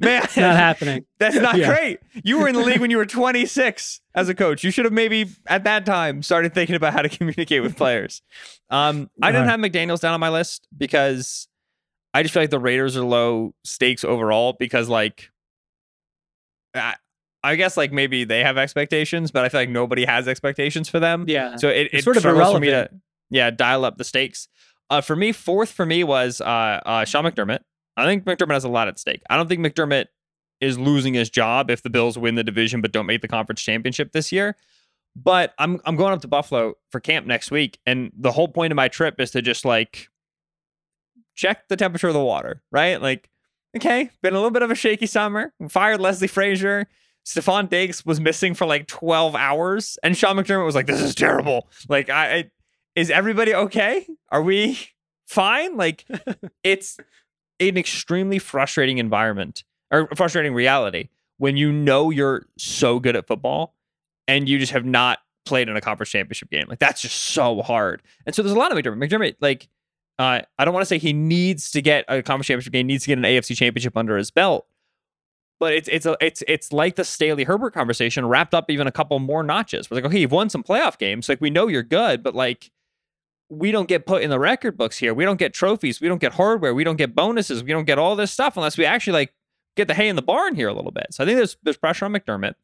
Man, It's not happening. that's not Yeah. great. You were in the league when you were 26 as a coach. You should have maybe at that time started thinking about how to communicate with players. Um, I didn't have McDaniels down on my list because I just feel like the Raiders are low stakes overall because like I, I guess like maybe they have expectations, but I feel like nobody has expectations for them. Yeah. So it, It's it sort of struggles for me to yeah dial up the stakes. Uh, for me, fourth for me was uh, uh, Sean McDermott. I think McDermott has a lot at stake. I don't think McDermott is losing his job if the Bills win the division but don't make the conference championship this year. But I'm I'm going up to Buffalo for camp next week, and the whole point of my trip is to just like check the temperature of the water, right? Like, okay, been a little bit of a shaky summer. We fired Leslie Frazier. Stefon Diggs was missing for like 12 hours, and Sean McDermott was like, "This is terrible." Like, I, I is everybody okay? Are we fine? Like, it's an extremely frustrating environment or frustrating reality when you know you're so good at football and you just have not played in a conference championship game. Like that's just so hard. And so there's a lot of McDermott. McDermott, like, uh, I don't want to say he needs to get a conference championship game, needs to get an AFC championship under his belt. But it's it's a, it's it's like the Staley Herbert conversation wrapped up even a couple more notches. We're like, okay, you've won some playoff games. Like we know you're good, but like we don't get put in the record books here. We don't get trophies. We don't get hardware. We don't get bonuses. We don't get all this stuff unless we actually like get the hay in the barn here a little bit. So I think there's there's pressure on McDermott.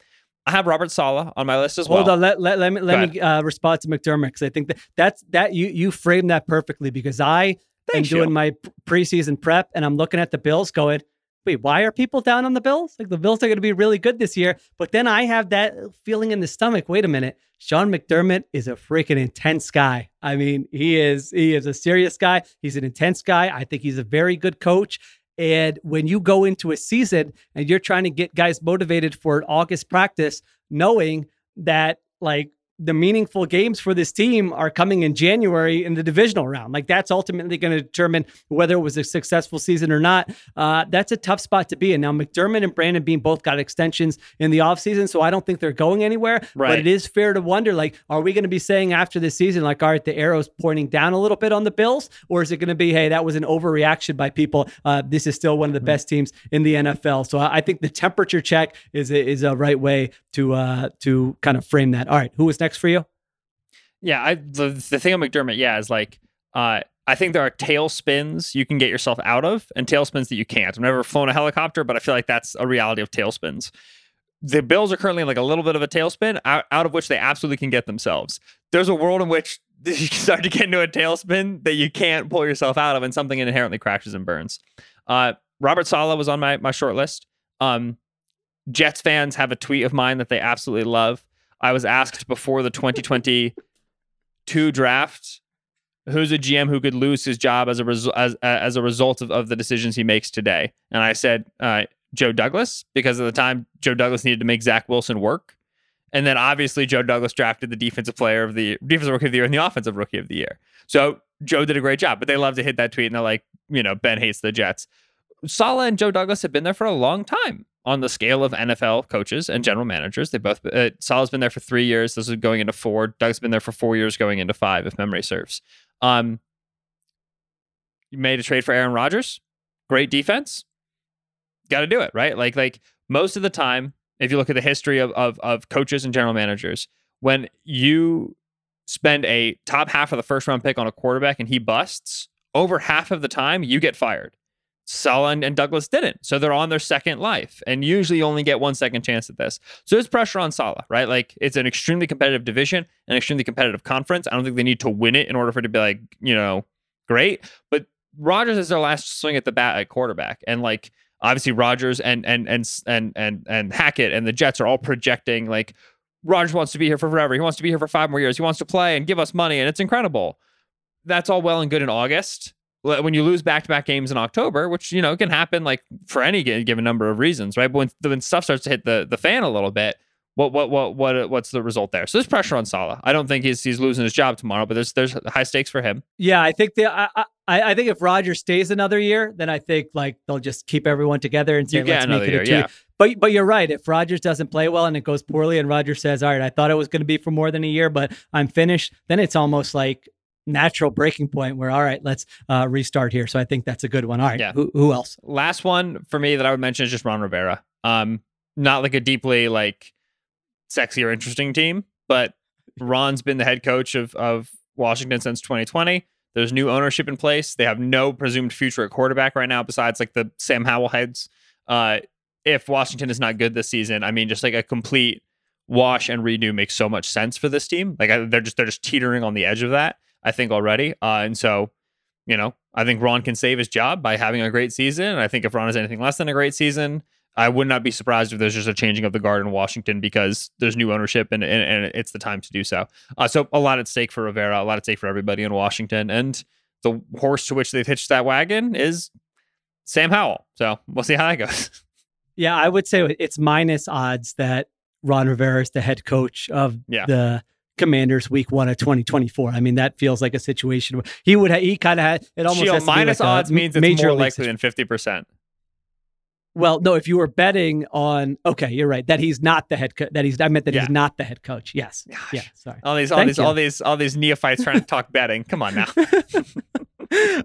I have Robert Saleh on my list as well. Hold on, let, let, let me Go let me uh, respond to McDermott because I think that that's that you you framed that perfectly because I Thanks, am doing my preseason prep and I'm looking at the Bills going, wait, why are people down on the Bills? Like the Bills are going to be really good this year, but then I have that feeling in the stomach. Wait a minute, Sean McDermott is a freaking intense guy. I mean, he is he is a serious guy. He's an intense guy. I think he's a very good coach. And when you go into a season and you're trying to get guys motivated for an August practice, knowing that like the meaningful games for this team are coming in January in the divisional round. Like that's ultimately going to determine whether it was a successful season or not. Uh, that's a tough spot to be in. Now, McDermott and Brandon Beane both got extensions in the offseason, so I don't think they're going anywhere. Right. But it is fair to wonder, like, are we going to be saying after this season, like, all right, the arrow's pointing down a little bit on the Bills? Or is it going to be, hey, that was an overreaction by people. Uh, this is still one of the best teams in the NFL. So I I think the temperature check is a, is a right way to uh, to kind of frame that. All right, who is next for you? Yeah, I the, the thing on McDermott, yeah, is like uh I think there are tailspins you can get yourself out of and tailspins that you can't. I've never flown a helicopter, but I feel like that's a reality of tailspins. The Bills are currently in like a little bit of a tailspin, out, out of which they absolutely can get themselves. There's a world in which you start to get into a tailspin that you can't pull yourself out of, and something inherently crashes and burns. Uh, Robert Saleh was on my my short list. Um, Jets fans have a tweet of mine that they absolutely love. I was asked before the 2022 draft who's a GM who could lose his job as a result as as a result of, of the decisions he makes today, and I said uh, Joe Douglas because at the time Joe Douglas needed to make Zach Wilson work, and then obviously Joe Douglas drafted the defensive player of the defensive rookie of the year and the offensive rookie of the year. So Joe did a great job, but they love to hit that tweet and they're like, you know, Ben hates the Jets. Saleh and Joe Douglas have been there for a long time on the scale of NFL coaches and general managers. They both uh, Saleh's been there for three years. This is going into four. Doug's been there for four years, going into five, if memory serves. Um, you made a trade for Aaron Rodgers. Great defense. Got to do it right. Like like most of the time, if you look at the history of, of of coaches and general managers, when you spend a top half of the first round pick on a quarterback and he busts, over half of the time you get fired. Saleh and, Douglas didn't. So they're on their second life. And usually you only get one second chance at this. So there's pressure on Saleh, right? Like it's an extremely competitive division, an extremely competitive conference. I don't think they need to win it in order for it to be like, you know, great. But Rodgers is their last swing at the bat at quarterback, and like obviously Rodgers and and and and and and Hackett and the Jets are all projecting like Rodgers wants to be here for forever. He wants to be here for five more years. He wants to play and give us money, and it's incredible. That's all well and good in August. When you lose back-to-back games in October, which you know can happen like for any given number of reasons, right? But when when stuff starts to hit the the fan a little bit, what what what what uh, what's the result there? So there's pressure on Saleh. I don't think he's he's losing his job tomorrow, but there's there's high stakes for him. Yeah, I think the I I, I think if Rodgers stays another year, then I think like they'll just keep everyone together and say You let's make it year, a two. yeah. But but you're right. If Rodgers doesn't play well and it goes poorly, and Rodgers says, "All right, I thought it was going to be for more than a year, but I'm finished," then it's almost like natural breaking point where all right, let's uh, restart here. So I think that's a good one. All right, Yeah. who who else? Last one for me that I would mention is just Ron Rivera. Um, not like a deeply like sexy or interesting team, but Ron's been the head coach of of Washington since 2020. There's new ownership in place. They have no presumed future at quarterback right now, besides like the Sam Howell heads. Uh, if Washington is not good this season, I mean, just like a complete wash and redo makes so much sense for this team. Like I, they're just they're just teetering on the edge of that. I think already, uh, and so you know, I think Ron can save his job by having a great season. And I think if Ron has anything less than a great season, I would not be surprised if there's just a changing of the guard in Washington because there's new ownership and, and, and it's the time to do so. Uh, so a lot at stake for Rivera, a lot at stake for everybody in Washington. And the horse to which they've hitched that wagon is Sam Howell. So we'll see how that goes. Yeah, I would say it's minus odds that Ron Rivera is the head coach of Yeah. the Commanders Week One of 2024. I mean, that feels like a situation where he would ha- he kind of had it almost has minus like odds means it's more likely than 50%. Well, no, if you were betting on, okay, you're right that he's not the head coach. That he's, I meant that Yeah. he's not the head coach. Yes, Gosh. yeah, sorry. All these, all Thank these, you. all these, all these neophytes trying to talk betting. Come on now.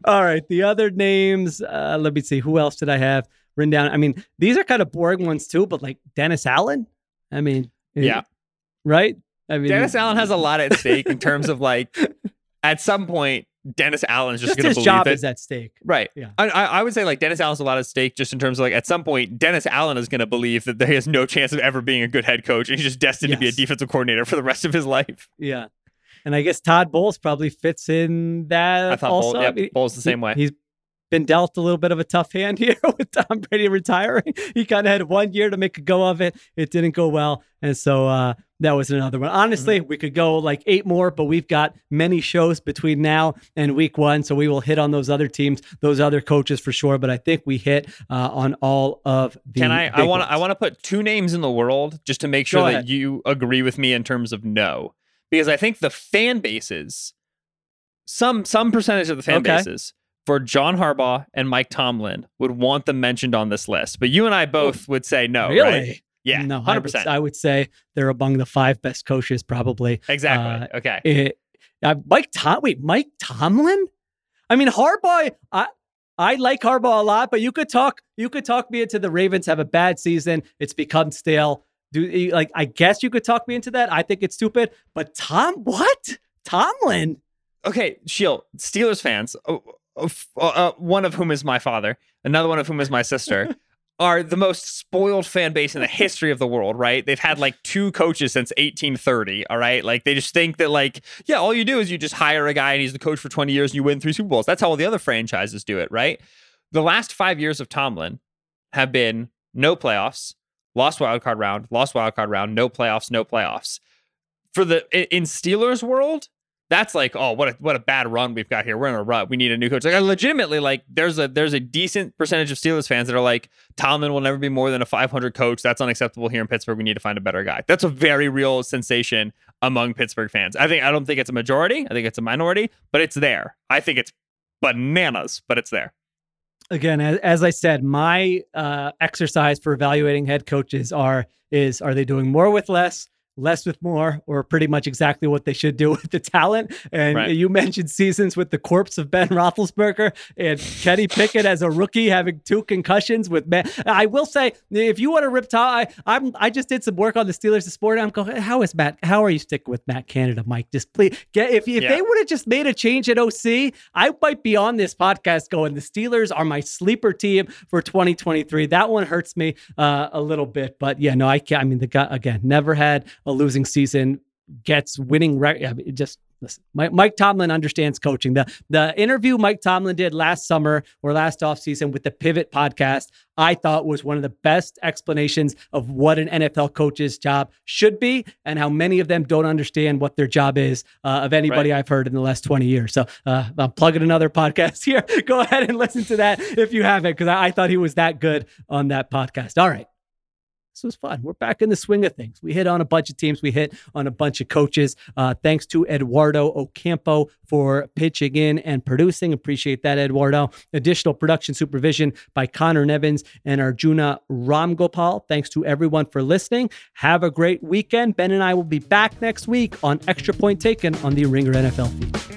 All right, the other names. Uh, let me see. Who else did I have written down? I mean, these are kind of boring ones too, but like Dennis Allen. I mean, Yeah. right. I mean, Dennis Allen has a lot at stake in terms of like, at some point, Dennis Allen's just, just going to his believe job it. is at stake. Right. Yeah. I, I I would say like Dennis Allen's a lot at stake just in terms of like at some point Dennis Allen is going to believe that there is no chance of ever being a good head coach and he's just destined to be a defensive coordinator for the rest of his life. Yeah. And I guess Todd Bowles probably fits in that I thought also. Bowles, I yep, Bowles the same he- way. He's been dealt a little bit of a tough hand here with Tom Brady retiring. He kind of had one year to make a go of it. It didn't go well. And so uh, that was another one. Honestly, Mm-hmm. we could go like eight more, but we've got many shows between now and week one. So we will hit on those other teams, those other coaches for sure. But I think we hit uh, on all of the. Can I? I want to. I want to put two names in the world just to make sure Go that ahead. you agree with me in terms of no, because I think the fan bases, some some percentage of the fan Okay. bases for John Harbaugh and Mike Tomlin would want them mentioned on this list, but you and I both would say no. really? Right? Yeah. No, 100%. I would say they're among the five best coaches, probably. Exactly. uh, okay. It, uh, Mike Tom, wait, Mike Tomlin? I mean, Harbaugh. I I like Harbaugh a lot, but you could talk you could talk me into the Ravens have a bad season. It's become stale. Do you- like I guess you could talk me into that. I think it's stupid, but Tom, what Tomlin? okay, Sheil, Steelers fans, uh, uh, uh, one of whom is my father, another one of whom is my sister, are the most spoiled fan base in the history of the world, right? They've had like two coaches since 1830, all right? Like they just think that, like, yeah, all you do is you just hire a guy and he's the coach for 20 years and you win three Super Bowls. That's how all the other franchises do it, right? The last five years of Tomlin have been no playoffs, lost wild card round, lost wild card round, no playoffs, no playoffs. For the in Steelers world, that's like, oh, what a what a bad run we've got here. We're in a rut. We need a new coach. Like, I legitimately, like, there's a there's a decent percentage of Steelers fans that are like, Tomlin will never be more than a 500 coach. That's unacceptable here in Pittsburgh. We need to find a better guy. That's a very real sensation among Pittsburgh fans. I think I don't think it's a majority. I think it's a minority, but it's there. I think it's bananas, but it's there. Again, as, as I said, my uh, exercise for evaluating head coaches are is are they doing more with less, less with more, or pretty much exactly what they should do with the talent? And Right. you mentioned seasons with the corpse of Ben Roethlisberger and Kenny Pickett as a rookie having two concussions. With man, I will say, if you want to rip I, I'm I just did some work on the Steelers this morning. I'm going, how is Matt? How are you sticking with Matt Canada, Mike? Just please get if if Yeah. they would have just made a change at OC, I might be on this podcast going. The Steelers are my sleeper team for 2023. That one hurts me uh, a little bit, but yeah, no, I can't. I mean, the guy again never had a losing season. Gets winning record. I mean, just listen, Mike, Mike Tomlin understands coaching. The the interview Mike Tomlin did last summer or last offseason with the Pivot podcast, I thought was one of the best explanations of what an NFL coach's job should be and how many of them don't understand what their job is uh, of anybody right. I've heard in the last 20 years. So uh, I'm plugging another podcast here. Go ahead and listen to that if you haven't, because I, I thought he was that good on that podcast. All right this was fun. We're back in the swing of things. We hit on a bunch of teams. We hit on a bunch of coaches. Uh, thanks to Eduardo Ocampo for pitching in and producing. Appreciate that, Eduardo. Additional production supervision by Conor Nevins and Arjuna Ramgopal. Thanks to everyone for listening. Have a great weekend. Ben and I will be back next week on Extra Point Taken on the Ringer NFL feed.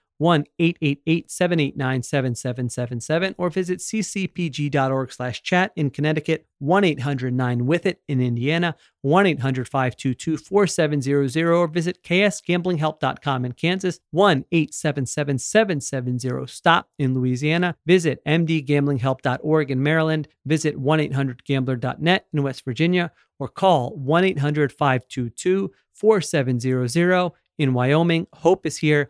1 888 789 7777 or visit ccpg.org slash chat in Connecticut, 1 800 9 with it in Indiana, 1 800 522 4700 or visit ksgamblinghelp.com in Kansas, 1 877 770 STOP in Louisiana, visit mdgamblinghelp.org in Maryland, visit 1 800 gambler.net in West Virginia, or call 1 800 522 4700 in Wyoming. Hope is here.